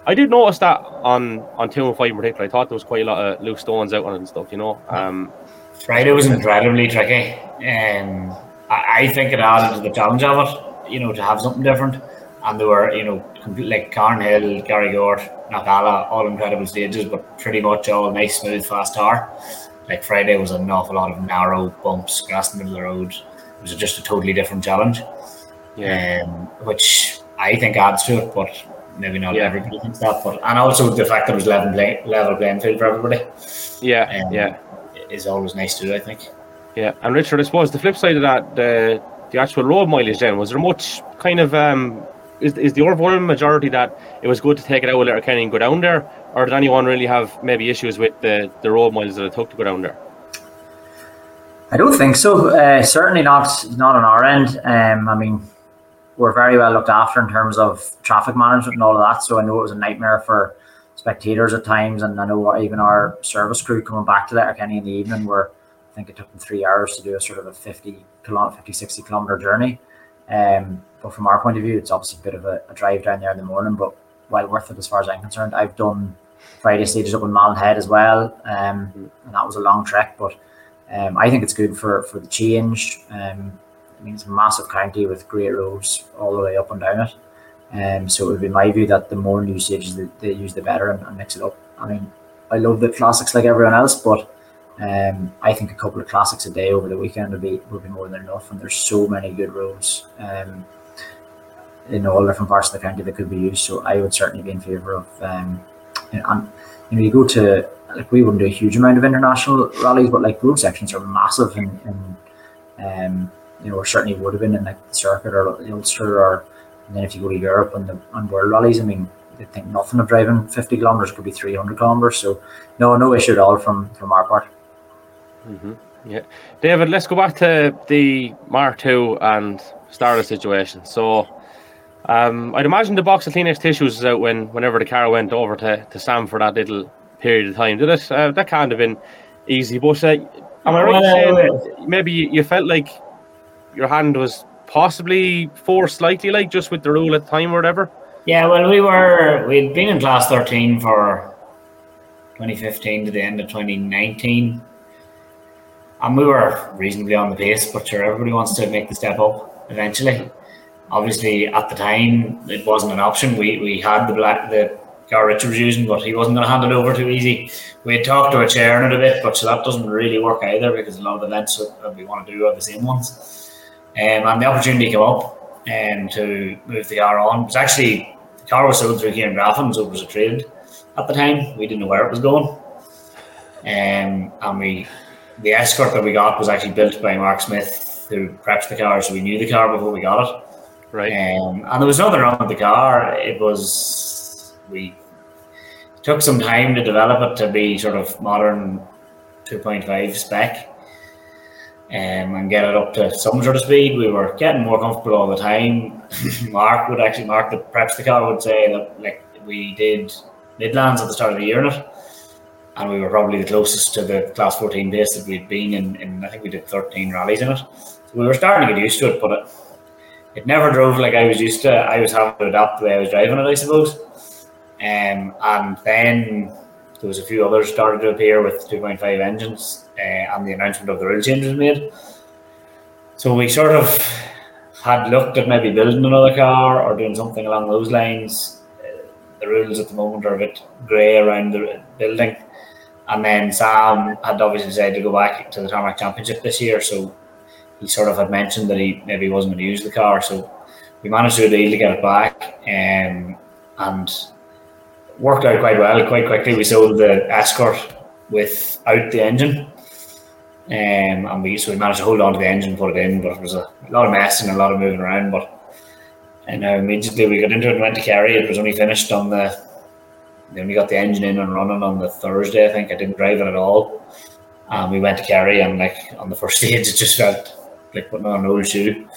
I did notice that on on two and five in particular. I thought there was quite a lot of loose stones out on it and stuff, you know. Um, Friday was incredibly tricky. Um, I, I think it added to the challenge of it, you know, to have something different. And there were, you know, complete, like Carnhill, Gary Gort, Knockalla, all incredible stages, but pretty much all nice, smooth, fast tar. Like Friday was an awful lot of narrow bumps, grass in the middle of the road. It was just a totally different challenge, yeah, um, which I think adds to it, but maybe not Yeah. everybody thinks that. But and also the fact that it was level play, level playing field for everybody yeah, um, yeah, is always nice too. I think. yeah. And Richard, I suppose the flip side of that, the the actual road mileage. Then was there much kind of um, is is the overwhelming majority that it was good to take it out a Letterkenny and go down there, or did anyone really have maybe issues with the the road miles that it took to go down there? I don't think so. Uh, certainly not not on our end. Um, I mean, we're very well looked after in terms of traffic management and all of that. So I know it was a nightmare for spectators at times, and I know even our service crew coming back to Letterkenny in the evening were. I think it took them three hours to do a sort of a 50 kilometer, 50, 60 kilometer journey. Um, but from our point of view, it's obviously a bit of a, a drive down there in the morning, but well worth it as far as I'm concerned. I've done Friday stages up in Head as well, um, and that was a long trek, but um, I think it's good for, for the change. Um, I mean, it's a massive county with great roads all the way up and down it. Um, so it would be my view that the more new stages that they use, the better and, and mix it up. I mean, I love the classics like everyone else, but um, I think a couple of classics a day over the weekend would be would be more than enough. And there's so many good roads um, in all different parts of the county that could be used. So I would certainly be in favour of. Um, you know, and you know, you go to like we wouldn't do a huge amount of international rallies, but like road sections are massive, and, and um, you know, or certainly would have been in like the circuit or Ulster, or and then if you go to Europe and the and world rallies, I mean, they think nothing of driving fifty kilometers could be three hundred kilometers. So no, no issue at all from from our part. hmm Yeah, David. Let's go back to the Mark II and Starlet situation. So, um, I'd imagine the box of Kleenex tissues was out when whenever the car went over to, to Sam for that little period of time. Did it? Uh, that can't have been easy. But uh, am I right in saying that maybe you, you felt like your hand was possibly forced slightly, like just with the rule at the time or whatever? Yeah, well, we were we'd been in class thirteen for 2015 to the end of 2019, and we were reasonably on the pace. But sure, everybody wants to make the step up eventually. Obviously, at the time, it wasn't an option. We we had the black the car Richard was using, but he wasn't going to hand it over too easy. We had talked to a chair in it a bit, but so that doesn't really work either because a lot of events that we want to do are the same ones. Um, and the opportunity came up um, to move the car on. It was actually the car was sold through Kieran Graffin, so it was a traded at the time. We didn't know where it was going. Um, and we the escort that we got was actually built by Mark Smith, who preps the car, so we knew the car before we got it. Right. Um, and there was nothing wrong with the car. It was we took some time to develop it to be sort of modern 2.5 spec um, and get it up to some sort of speed. We were getting more comfortable all the time. Mark would actually, Mark that preps the car would say that like we did Midlands at the start of the year in it, and we were probably the closest to the class 14 base that we'd been in, in I think we did 13 rallies in it. So we were starting to get used to it, but it, it never drove like I was used to. I was having to adapt the way I was driving it, I suppose. Um, and then there was a few others started to appear with 2.5 engines, uh, and the announcement of the rule changes made. So we sort of had looked at maybe building another car or doing something along those lines. Uh, the rules at the moment are a bit grey around the building. And then Sam had obviously decided to go back to the Tarmac Championship this year, so he sort of had mentioned that he maybe wasn't going to use the car. So we managed to deal to get it back, um, and worked out quite well. Quite quickly, we sold the Escort without the engine. Um, and we so we managed to hold on to the engine, and put it in, but it was a, lot of messing and a lot of moving around. But and uh, immediately we got into it and went to Kerry. It was only finished on the then we got the engine in and running on the Thursday. I think I didn't drive it at all. And we went to Kerry and like on the first stage, it just felt like putting on an old shoe.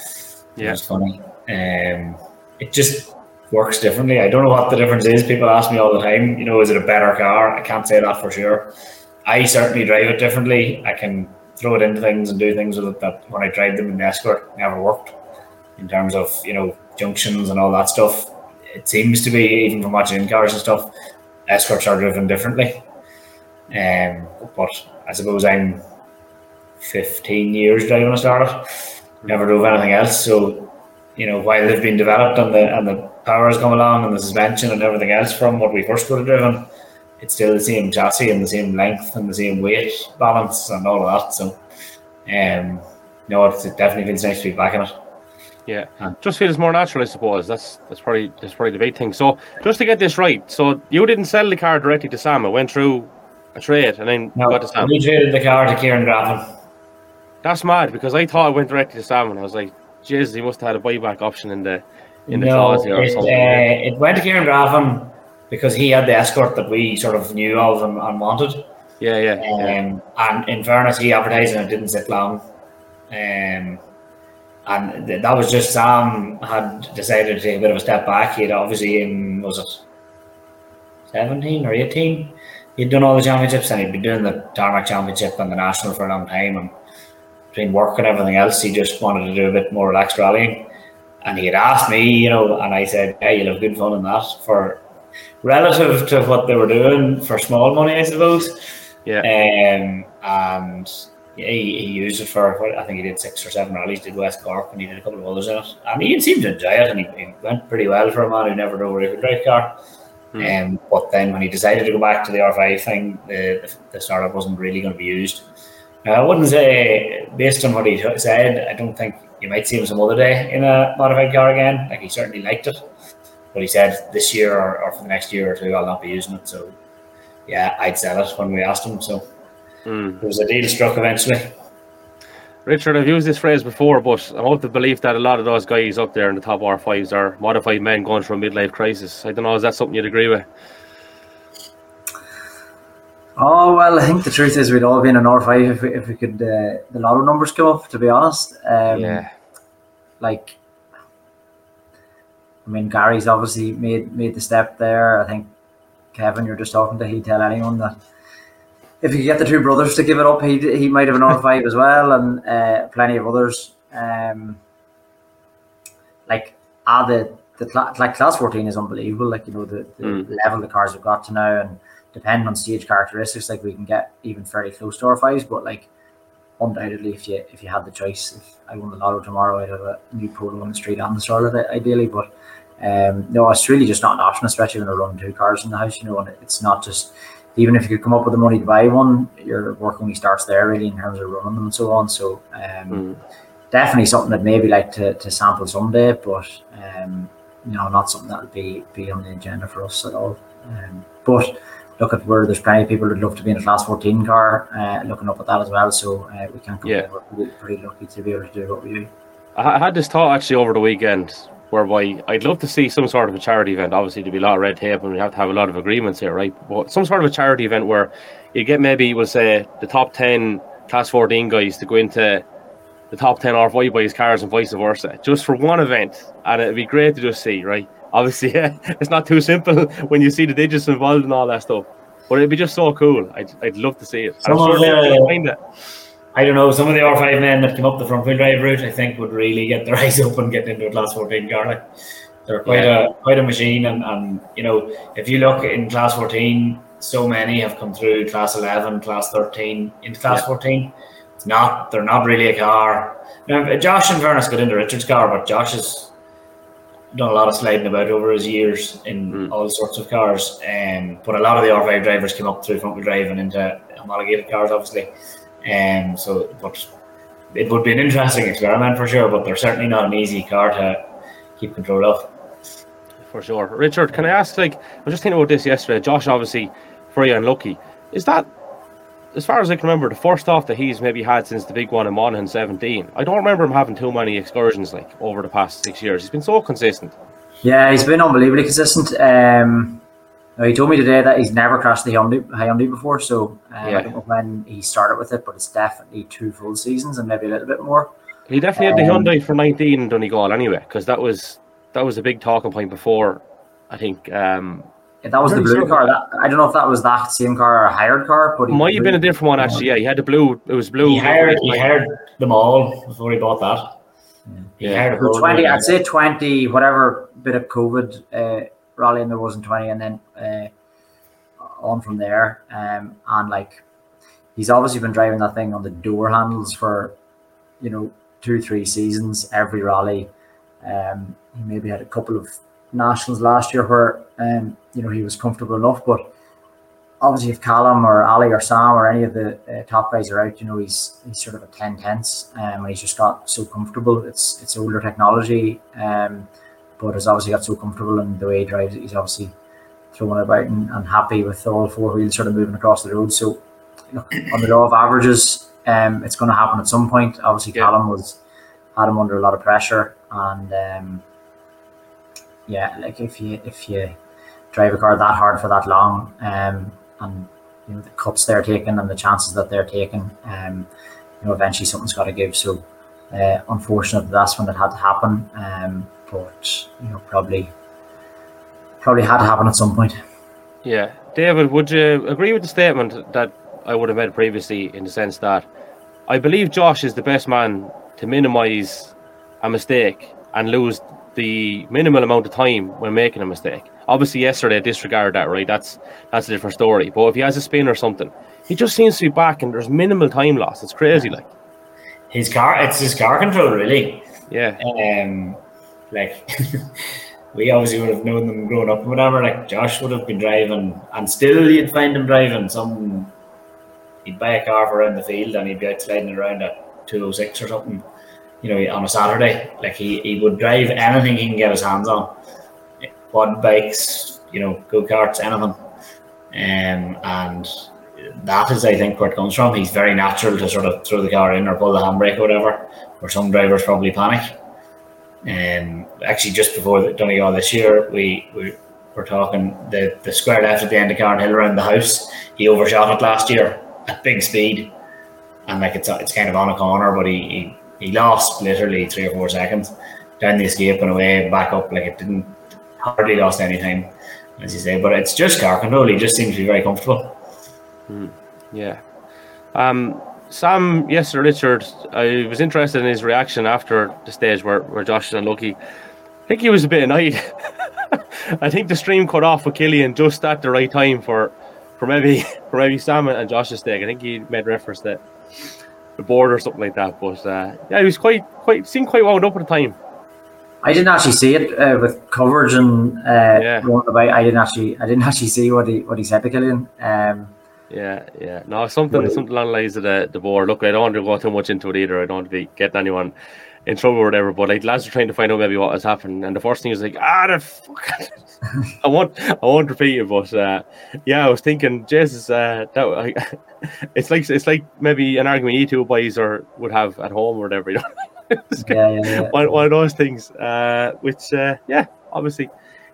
Yeah, it was funny. Um, it just works differently. I don't know what the difference is. People ask me all the time. You know, is it a better car? I can't say that for sure. I certainly drive it differently. I can throw it into things and do things with it that when I tried them in the Escort never worked in terms of you know junctions and all that stuff. It seems to be even from watching in cars and stuff. Escorts are driven differently. Um, but I suppose I'm 15 years driving a Starlet. Never drove anything else. So, you know, while they've been developed and the and the power has come along and the suspension and everything else from what we first would have driven, it's still the same chassis and the same length and the same weight balance and all of that. So, um, no, it definitely feels nice to be back in it. Yeah, just feels more natural, I suppose. That's that's probably that's probably the big thing. So, just to get this right, so you didn't sell the car directly to Sam. It went through a trade and then no, got to Sam. We traded the car to Kieran Graffin. That's mad because I thought it went directly to Sam, and I was like, "Jeez, he must have had a buyback option in the in the no, clause here or it, something." Uh, it went to Kieran Graffin because he had the escort that we sort of knew of and, and wanted. Yeah, yeah. Um, and in fairness, he advertised and it didn't sit long. Um, and th- that was just Sam had decided to take a bit of a step back. He had obviously in was it seventeen or eighteen. He'd done all the championships and he'd been doing the tarmac championship and the national for a long time. And between work and everything else, he just wanted to do a bit more relaxed rallying. And he had asked me, you know, and I said, "Hey, you'll have good fun in that for relative to what they were doing for small money, I suppose." Yeah. Um, and yeah, he, he used it for what I think he did six or seven rallies, did West Cork, and he did a couple of others in it. And he seemed to enjoy it, and he, he went pretty well for a man who never drove a rear drive car. Mm. Um, but then when he decided to go back to the R5 thing, the, the Starlet wasn't really going to be used. Now, I wouldn't say, based on what he said, I don't think you might see him some other day in a modified car again. Like he certainly liked it, but he said this year or, or for the next year or two, I'll not be using it. So, yeah, I'd sell it when we asked him. So mm. there was a deal struck eventually. Richard, I've used this phrase before, but I'm of the belief that a lot of those guys up there in the top R5s are modified men going through a midlife crisis. I don't know, is that something you'd agree with? Oh, well, I think the truth is we'd all be in an R5 if we, if we could, uh, the lotto numbers come up, to be honest. Um, yeah. Like, I mean, Gary's obviously made made the step there. I think Kevin, you're just talking to, he'd tell anyone that if you get the two brothers to give it up, he he might have an R five as well, and uh, plenty of others. Um, like ah, the the like class fourteen is unbelievable. Like you know the, the Mm. level the cars have got to now, and depending on stage characteristics, like we can get even fairly close to R fives. But like undoubtedly, if you if you had the choice, if I won the lotto tomorrow, I'd have a new polo on the street and the start of it, ideally. But um, no, it's really just not an option, especially when they're running two cars in the house. You know, and it's not just even if you could come up with the money to buy one, your work only starts there really in terms of running them and so on. So um, Mm. definitely something that maybe like to, to sample someday, but um, you know, not something that would be be on the agenda for us at all. Um, but look at where there's plenty of people who'd love to be in a class 14 car, uh, looking up at that as well. So uh, we can't complain. Yeah. We're pretty, lucky to be able to do what we do. I had this thought actually over the weekend whereby I'd love to see some sort of a charity event. Obviously, there'd be a lot of red tape and we have to have a lot of agreements here, right? But some sort of a charity event where you get maybe, we'll say, the top 10 class 14 guys to go into the top 10 R5 boys cars and vice versa, just for one event. And it'd be great to just see, right? Obviously, yeah, it's not too simple when you see the digits involved and all that stuff. But it'd be just so cool. I'd, I'd love to see it. And I'm of sure the- find. I don't know. Some of the R5 men that came up the front wheel drive route, I think, would really get their eyes open getting into a class 14 car. Like, they're quite a quite a machine, and, and you know, if you look in class 14, so many have come through class 11, class 13, into class yeah. 14. It's not, they're not really a car. Now, Josh and fairness got into Richard's car, but Josh has done a lot of sliding about over his years in mm. all sorts of cars. Um, but a lot of the R5 drivers came up through front wheel drive and into homologated cars, obviously. Um, so, but it would be an interesting experiment for sure, but they're certainly not an easy car to keep control of. For sure. Richard, can I ask, like, I was just thinking about this yesterday. Josh, obviously, very unlucky. Is that, as far as I can remember, the first off that he's maybe had since the big one in Monaghan 17? I don't remember him having too many excursions, like, over the past six years. He's been so consistent. Yeah, he's been unbelievably consistent. Um, he told me today that he's never crashed the Hyundai, Hyundai before, so um, yeah. I don't know when he started with it, but it's definitely two full seasons and maybe a little bit more. He definitely had the um, Hyundai for 19 in Donegal anyway, because that was that was a big talking point before. I think um, yeah, that was the blue sure. car. That, I don't know if that was that same car or a hired car, but might have been a different one actually. Yeah, he had the blue. It was blue. He hired, he hired them all before he bought that. Yeah, yeah. So twenty. I'd say twenty. Whatever bit of COVID uh, rally, and there wasn't twenty, and then uh, on from there. Um, and like he's obviously been driving that thing on the door handles for, you know, two three seasons every rally. Um, he maybe had a couple of nationals last year where um, you know he was comfortable enough, but obviously if Callum or Ali or Sam or any of the uh, top guys are out, you know he's he's sort of a ten tenths, um, and he's just got so comfortable. It's it's older technology, um, but has obviously got so comfortable in the way he drives. He's obviously throwing about and, and happy with all four wheels sort of moving across the road. So look, on the law of averages, um, it's going to happen at some point. Obviously, yeah. Callum was had him under a lot of pressure, and um, yeah, like if you if you drive a car that hard for that long, um, and you know the cuts they're taking and the chances that they're taking, um, you know eventually something's got to give. So, uh, unfortunate that's when it had to happen. Um, but you know probably probably had to happen at some point. Yeah, David, would you agree with the statement that I would have made previously in the sense that I believe Josh is the best man to minimise a mistake and lose the minimal amount of time when making a mistake. Obviously, yesterday I disregard that, right? That's that's a different story. But if he has a spin or something, he just seems to be back, and there's minimal time loss. It's crazy, like his car. It's his car control, really. Yeah. Um, like we obviously would have known them growing up, and whatever. Like Josh would have been driving, and still you'd find him driving some. He'd buy a car for around the field, and he'd be out sliding around at two oh six or something you know, on a Saturday. Like he, he would drive anything he can get his hands on. Quad bikes, you know, go karts, anything. Um, and that is, I think, where it comes from. He's very natural to sort of throw the car in or pull the handbrake or whatever, where some drivers probably panic. Um, actually, just before the Donegal this year, we, we were talking the, the square left at the end of Carnhill around the house. He overshot it last year at big speed, and like it's it's kind of on a corner, but he, he he lost literally three or four seconds down the escape and away, back up. Like it didn't hardly lost any time, as you say. But it's just car control. He just seems to be very comfortable. Mm, yeah. Um, Sam, yes, Sir Richard, I was interested in his reaction after the stage where, where Josh is unlucky. I think he was a bit annoyed. I think the stream cut off with Killian just at the right time for, for maybe for maybe Sam and Josh's stake. I think he made reference to the board or something like that. But uh, yeah, he was quite quite seemed quite wound up at the time. I didn't actually see it uh, with coverage and uh, yeah. about. I didn't actually I didn't actually see what he what he said to Killian. Um, yeah, yeah. No, something something along the lines of the, the board. Look, I don't want to go too much into it either. I don't want to be getting anyone in trouble or whatever. But like lads are trying to find out maybe what has happened, and the first thing is like, ah, the fuck. I won't, I won't repeat it, but uh, yeah, I was thinking, Jesus, uh, that it's like it's like maybe an argument you two boys or would have at home or whatever. You know, yeah, yeah, yeah. One, one of those things, uh, which uh, yeah, obviously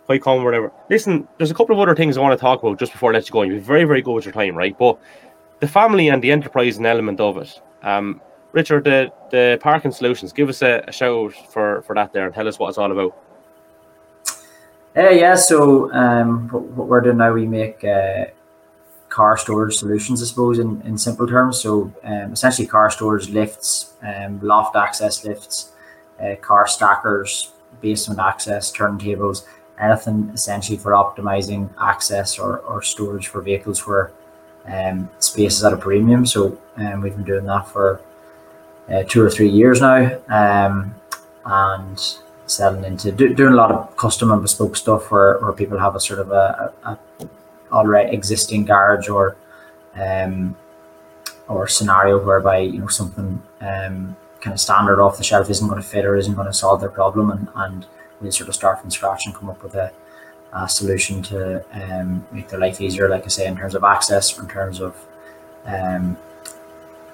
quite common, whatever. Listen, there's a couple of other things I want to talk about just before I let you go. You're very, very good with your time, right? But the family and the enterprise and element of it. Um, Richard, the, the parking solutions, give us a, a shout for, for that there and tell us what it's all about. Uh, yeah, so um, what, what, we're doing now, we make uh, car storage solutions, I suppose, in, in simple terms. So um, essentially, car storage lifts, um, loft access lifts, uh, car stackers, basement access, turntables, anything essentially for optimizing access or, or storage for vehicles where um, space is at a premium. So um, we've been doing that for uh, two or three years now, um, and selling into do, doing a lot of custom and bespoke stuff where, where people have a sort of a, a, a already existing garage or um, or scenario whereby you know something um, kind of standard off the shelf isn't going to fit or isn't going to solve their problem, and, and we'll sort of start from scratch and come up with a, a solution to um, make their life easier. Like I say, in terms of access, in terms of um,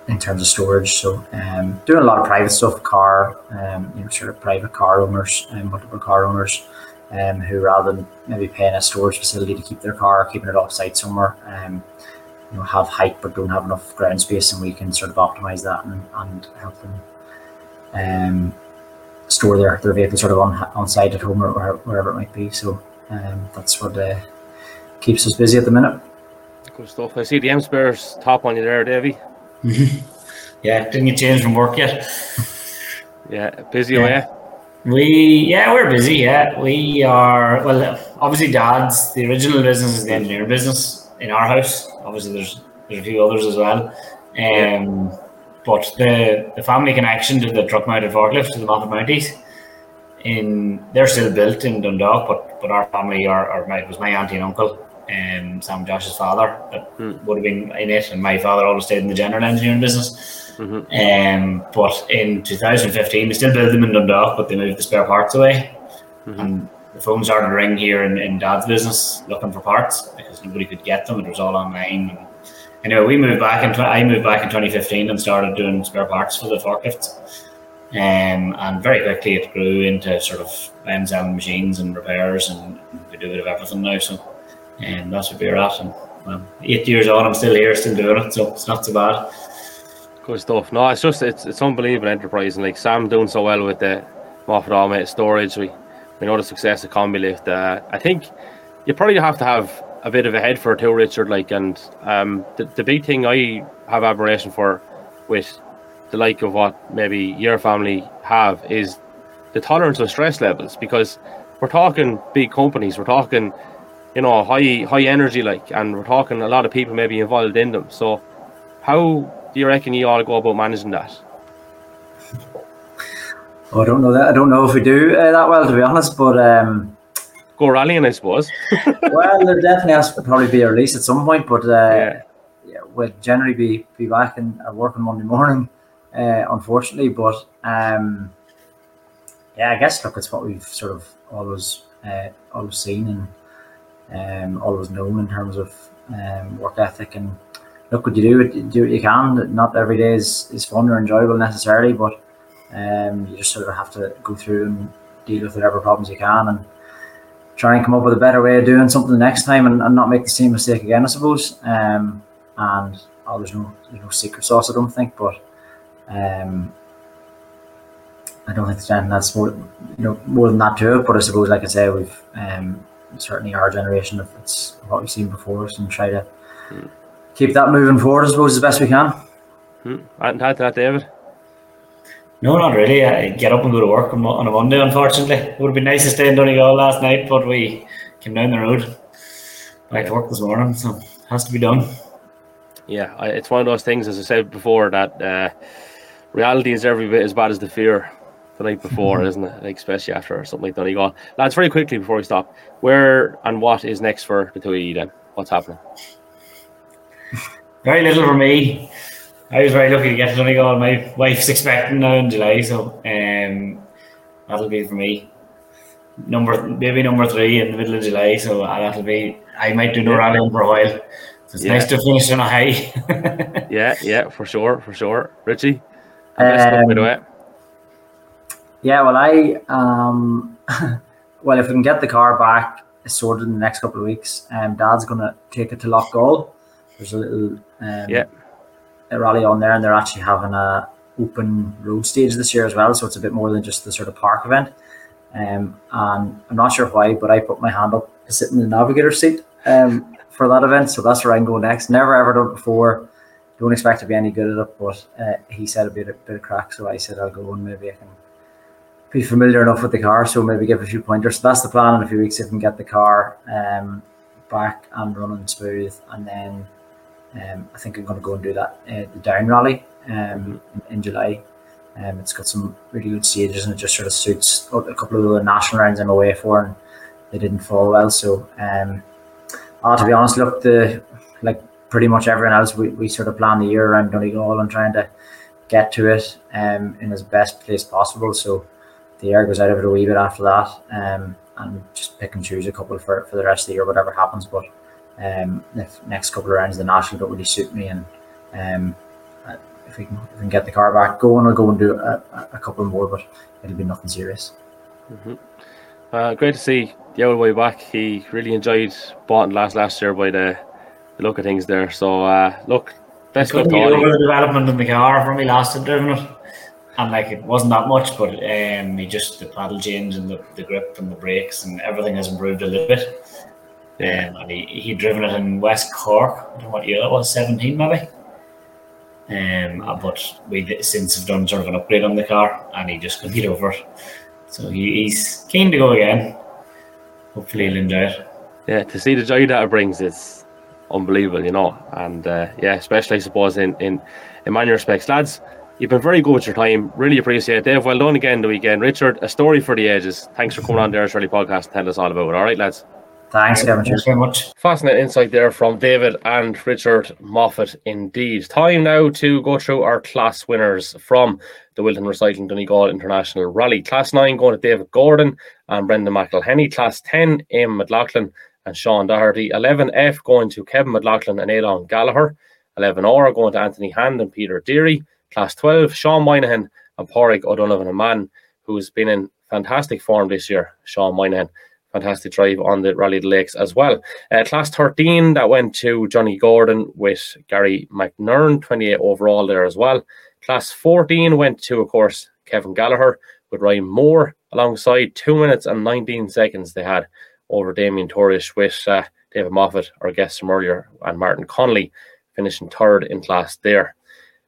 in terms of storage. So um, doing a lot of private stuff, car, um, you know, sort of private car owners and um, multiple car owners. Um, who rather than maybe paying a storage facility to keep their car, keeping it off site somewhere, um, you know, have height but don't have enough ground space, and we can sort of optimize that and, and help them um, store their, their vehicle sort of on, on site at home or wherever, wherever it might be. So um, that's what uh, keeps us busy at the minute. Good stuff. I see the M Spares top on you there, Davy. yeah, didn't get changed from work yet. Yeah, busy yeah. away. We yeah, we're busy. Yeah, we are. Well, obviously, Dad's the original business is the engineer business in our house. Obviously, there's there's a few others as well. Um, but the the family connection to the truck mounted forklift to the Moffett Mounties, in they're still built in Dundalk, but but our family are, are my, was my auntie and uncle and um, Sam Josh's father that hmm. would have been in it, and my father always stayed in the general engineering business. Mm-hmm. Um, but in 2015, we still built them in Dundalk, but they moved the spare parts away, mm-hmm. and the phone started to ring here in, in Dad's business looking for parts because nobody could get them. It was all online. And anyway, we moved back in. I moved back in 2015 and started doing spare parts for the forklifts. Um, and very quickly it grew into sort of selling machines and repairs, and we do a bit of everything now. So, and um, that's what we're at. And well, eight years on, I'm still here, still doing it. So it's not so bad. Good stuff. No, it's just it's it's unbelievable enterprise, and like Sam doing so well with the Moffett automated storage. We we know the success of Combilift. Uh, I think you probably have to have a bit of a head for it too, Richard. Like, and um, the the big thing I have admiration for with the like of what maybe your family have is the tolerance of stress levels because we're talking big companies, we're talking you know high high energy like, and we're talking a lot of people maybe involved in them. So, how do you reckon you all go about managing that? Oh, I don't know that. I don't know if we do uh, that well, to be honest. But um, go rallying, I suppose. well, there definitely has to probably be a release at some point, but uh, yeah. yeah, we'll generally be be back and at work on Monday morning, uh, unfortunately. But um, yeah, I guess look, it's what we've sort of always uh, always seen and um, always known in terms of um, work ethic and look what you do, do what you can. Not every day is, is fun or enjoyable necessarily, but um, you just sort of have to go through and deal with whatever problems you can and try and come up with a better way of doing something the next time and, and not make the same mistake again, I suppose. Um, and oh, there's no there's no secret sauce, I don't think, but um, I don't think that's more you know more than that to it. But I suppose, like I say, we've um, certainly our generation, if it's what we've seen before us, and try to mm. Keep that moving forward, I suppose, as best we can. Mm. And add to that, David. No, not really. I get up and go to work on a Monday, unfortunately. It would have been nice to stay in Donegal last night, but we came down the road back to work this morning, so it has to be done. Yeah, it's one of those things, as I said before, that uh, reality is every bit as bad as the fear the night before, mm-hmm. isn't it? Like, especially after something like Donegal. Lads, very quickly before we stop, where and what is next for the two of you then? What's happening? Very little for me. I was very lucky to get to Donegal. My wife's expecting now in July, so um, that'll be for me. Number maybe number three in the middle of July, so that'll be. I might do no rallying for a while. So it's yeah. nice to finish on a high. yeah, yeah, for sure, for sure. Richie, um, yeah, well, I um, well, if we can get the car back sorted in the next couple of weeks, um, Dad's gonna take it to Loughgall. There's a little um, yeah a rally on there, and they're actually having a open road stage this year as well. So it's a bit more than just the sort of park event. Um, and I'm not sure why, but I put my hand up to sit in the navigator seat um, for that event. So that's where I can go next. Never ever done it before. Don't expect to be any good at it, but uh, he said it'd be a bit of crack. So I said I'll go and maybe I can be familiar enough with the car, so maybe give a few pointers. So that's the plan in a few weeks if we can get the car um, back and running smooth. And then um, I think I'm going to go and do that uh, the down rally um, in, in July. Um, it's got some really good stages and it just sort of suits a couple of the national rounds I'm away for and they didn't fall well. So, um, uh, to be honest, look, the like pretty much everyone else, we, we sort of plan the year around Donegal and trying to get to it um, in as best place possible. So the air goes out of it a wee bit after that, um, and just pick and choose a couple for, for the rest of the year, whatever happens. But um, the next couple of rounds, the national don't really suit me, and um, uh, if we can if we can get the car back going, I'll go and do a, a couple more, but it'll be nothing serious. Mm-hmm. Uh, great to see the old way back. He really enjoyed Boughton last last year by the, the look of things there. So uh, look, best luck to over the development in the car from me last had driven it. And like it wasn't that much, but um, he just the paddle change and the, the grip and the brakes and everything has improved a little bit. Um, and he he driven it in West Cork. I don't know what year it was, seventeen maybe. Um, uh, but we since have done sort of an upgrade on the car, and he just couldn't get over it. So he, he's keen to go again. Hopefully, he'll enjoy it. Yeah, to see the joy that it brings is unbelievable, you know. And uh, yeah, especially I suppose in in in many respects, lads. You've been very good with your time. Really appreciate it. Dave, well done again the weekend. Richard, a story for the ages. Thanks for coming on the Irish Rally podcast and telling us all about it. All right, lads. Thanks, Kevin. Thanks very much. Fascinating insight there from David and Richard Moffett indeed. Time now to go through our class winners from the Wilton Recycling Donegal International Rally. Class 9 going to David Gordon and Brendan McElhenney. Class 10, Aim McLaughlin and Sean Doherty. 11F going to Kevin McLaughlin and Aidan Gallagher. 11R going to Anthony Hand and Peter Deary. Class 12, Sean Moynihan and Porrick O'Donovan, a man who's been in fantastic form this year, Sean Moynihan fantastic drive on the Rally the Lakes as well. Uh, class 13, that went to Johnny Gordon with Gary McNern, 28 overall there as well. Class 14 went to, of course, Kevin Gallagher with Ryan Moore alongside two minutes and 19 seconds they had over Damien Tourish with uh, David Moffett, our guest from earlier, and Martin Connolly finishing third in class there.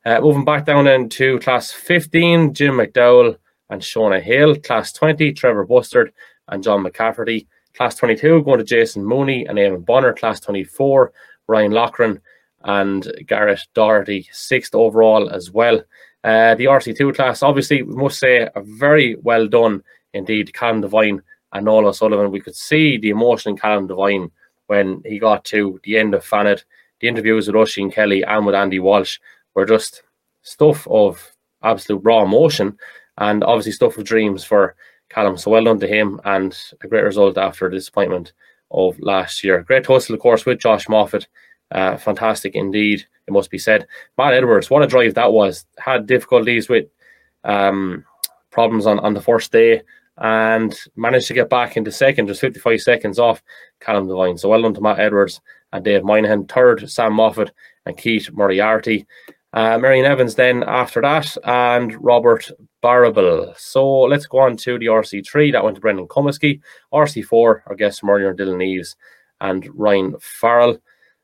Uh, moving back down into class 15, Jim McDowell and Shona Hale. Class 20, Trevor Bustard and John McCafferty. Class 22 going to Jason Mooney and Eamon Bonner. Class 24, Ryan Lochran and Garrett Doherty, sixth overall as well. Uh, the RC2 class, obviously, we must say, a very well done indeed. Callum Devine and Noel O'Sullivan. We could see the emotion in Callum Devine when he got to the end of Fannet. The interviews with Oisin Kelly and with Andy Walsh were just stuff of absolute raw emotion and obviously stuff of dreams for Callum. So well done to him and a great result after the disappointment of last year. Great tussle, of course, with Josh Moffett. Uh, fantastic indeed, it must be said. Matt Edwards, what a drive that was. Had difficulties with um, problems on, on the first day and managed to get back into second, just 55 seconds off Callum Devine. So well done to Matt Edwards and Dave Moynihan. Third, Sam Moffett and Keith Moriarty. Uh, Meirion Evans then after that, and Robert Barrable. So let's go on to the RC3. That went to Brendan Comiskey. RC4, our from earlier, Dylan Eves and Ryan Farrell.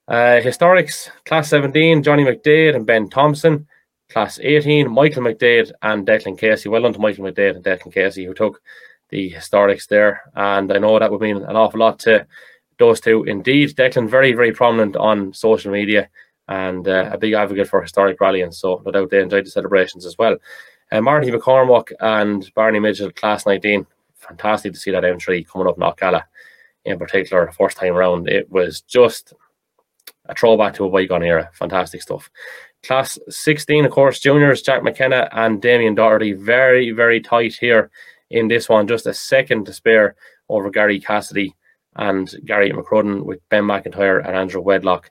Uh, historics, Class 17, Johnny McDade and Ben Thompson. Class 18, Michael McDade and Declan Casey. Well done to Michael McDade and Declan Casey, who took the historics there. And I know that would mean an awful lot to those two indeed. Declan, very, very prominent on social media and uh, a big advocate for historic rallying. So no doubt they enjoyed the celebrations as well. Uh, Marty McCormack and Barney Mitchell, class 19. Fantastic to see that entry coming up in Knockalla in particular, first time around. It was just a throwback to a bygone era. Fantastic stuff. Class 16, of course, juniors, Jack McKenna and Damien Doherty. Very, very tight here in this one. Just a second to spare over Gary Cassidy and Gary McCrudden with Ben McIntyre and Andrew Wedlock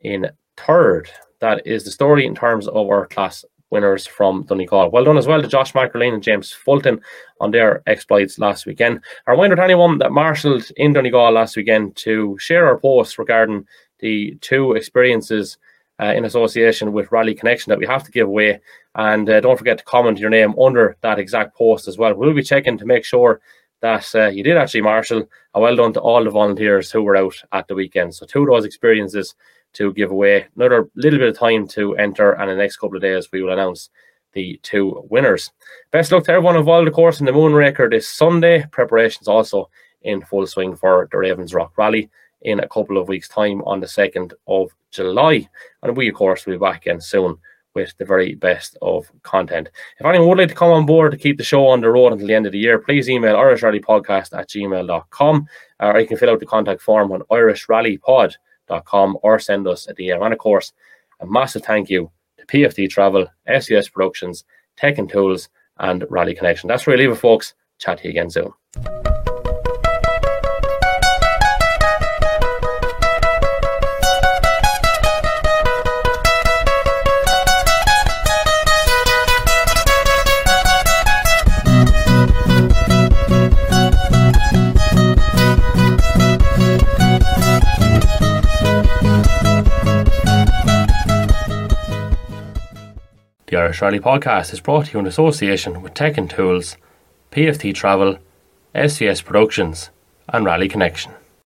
in third. That is the story in terms of our class winners from Donegal. Well done as well to Josh McErlean and James Fulton on their exploits last weekend. A reminder to anyone that marshalled in Donegal last weekend to share our post regarding the two experiences uh, in association with Rally Connection that we have to give away. And uh, don't forget to comment your name under that exact post as well. We'll be checking to make sure that uh, you did actually marshal. And well done to all the volunteers who were out at the weekend. So, two of those experiences to give away. Another little bit of time to enter, and in the next couple of days, we will announce the two winners. Best luck to everyone involved, of course, in the Moonraker this Sunday. Preparations also in full swing for the Ravens Rock Rally in a couple of weeks' time on the 2nd of July. And we, of course, will be back again soon with the very best of content. If anyone would like to come on board to keep the show on the road until the end of the year, please email irishrallypodcast at gmail.com or you can fill out the contact form on irishrallypod.com or send us a DM. And of course, a massive thank you to PFD Travel, SES Productions, Tech and Tools, and Rally Connection. That's where I leave it, folks. Chat to you again soon. The Rally Podcast is brought to you in association with Tech and Tools, PFT Travel, SCS Productions, and Rally Connection.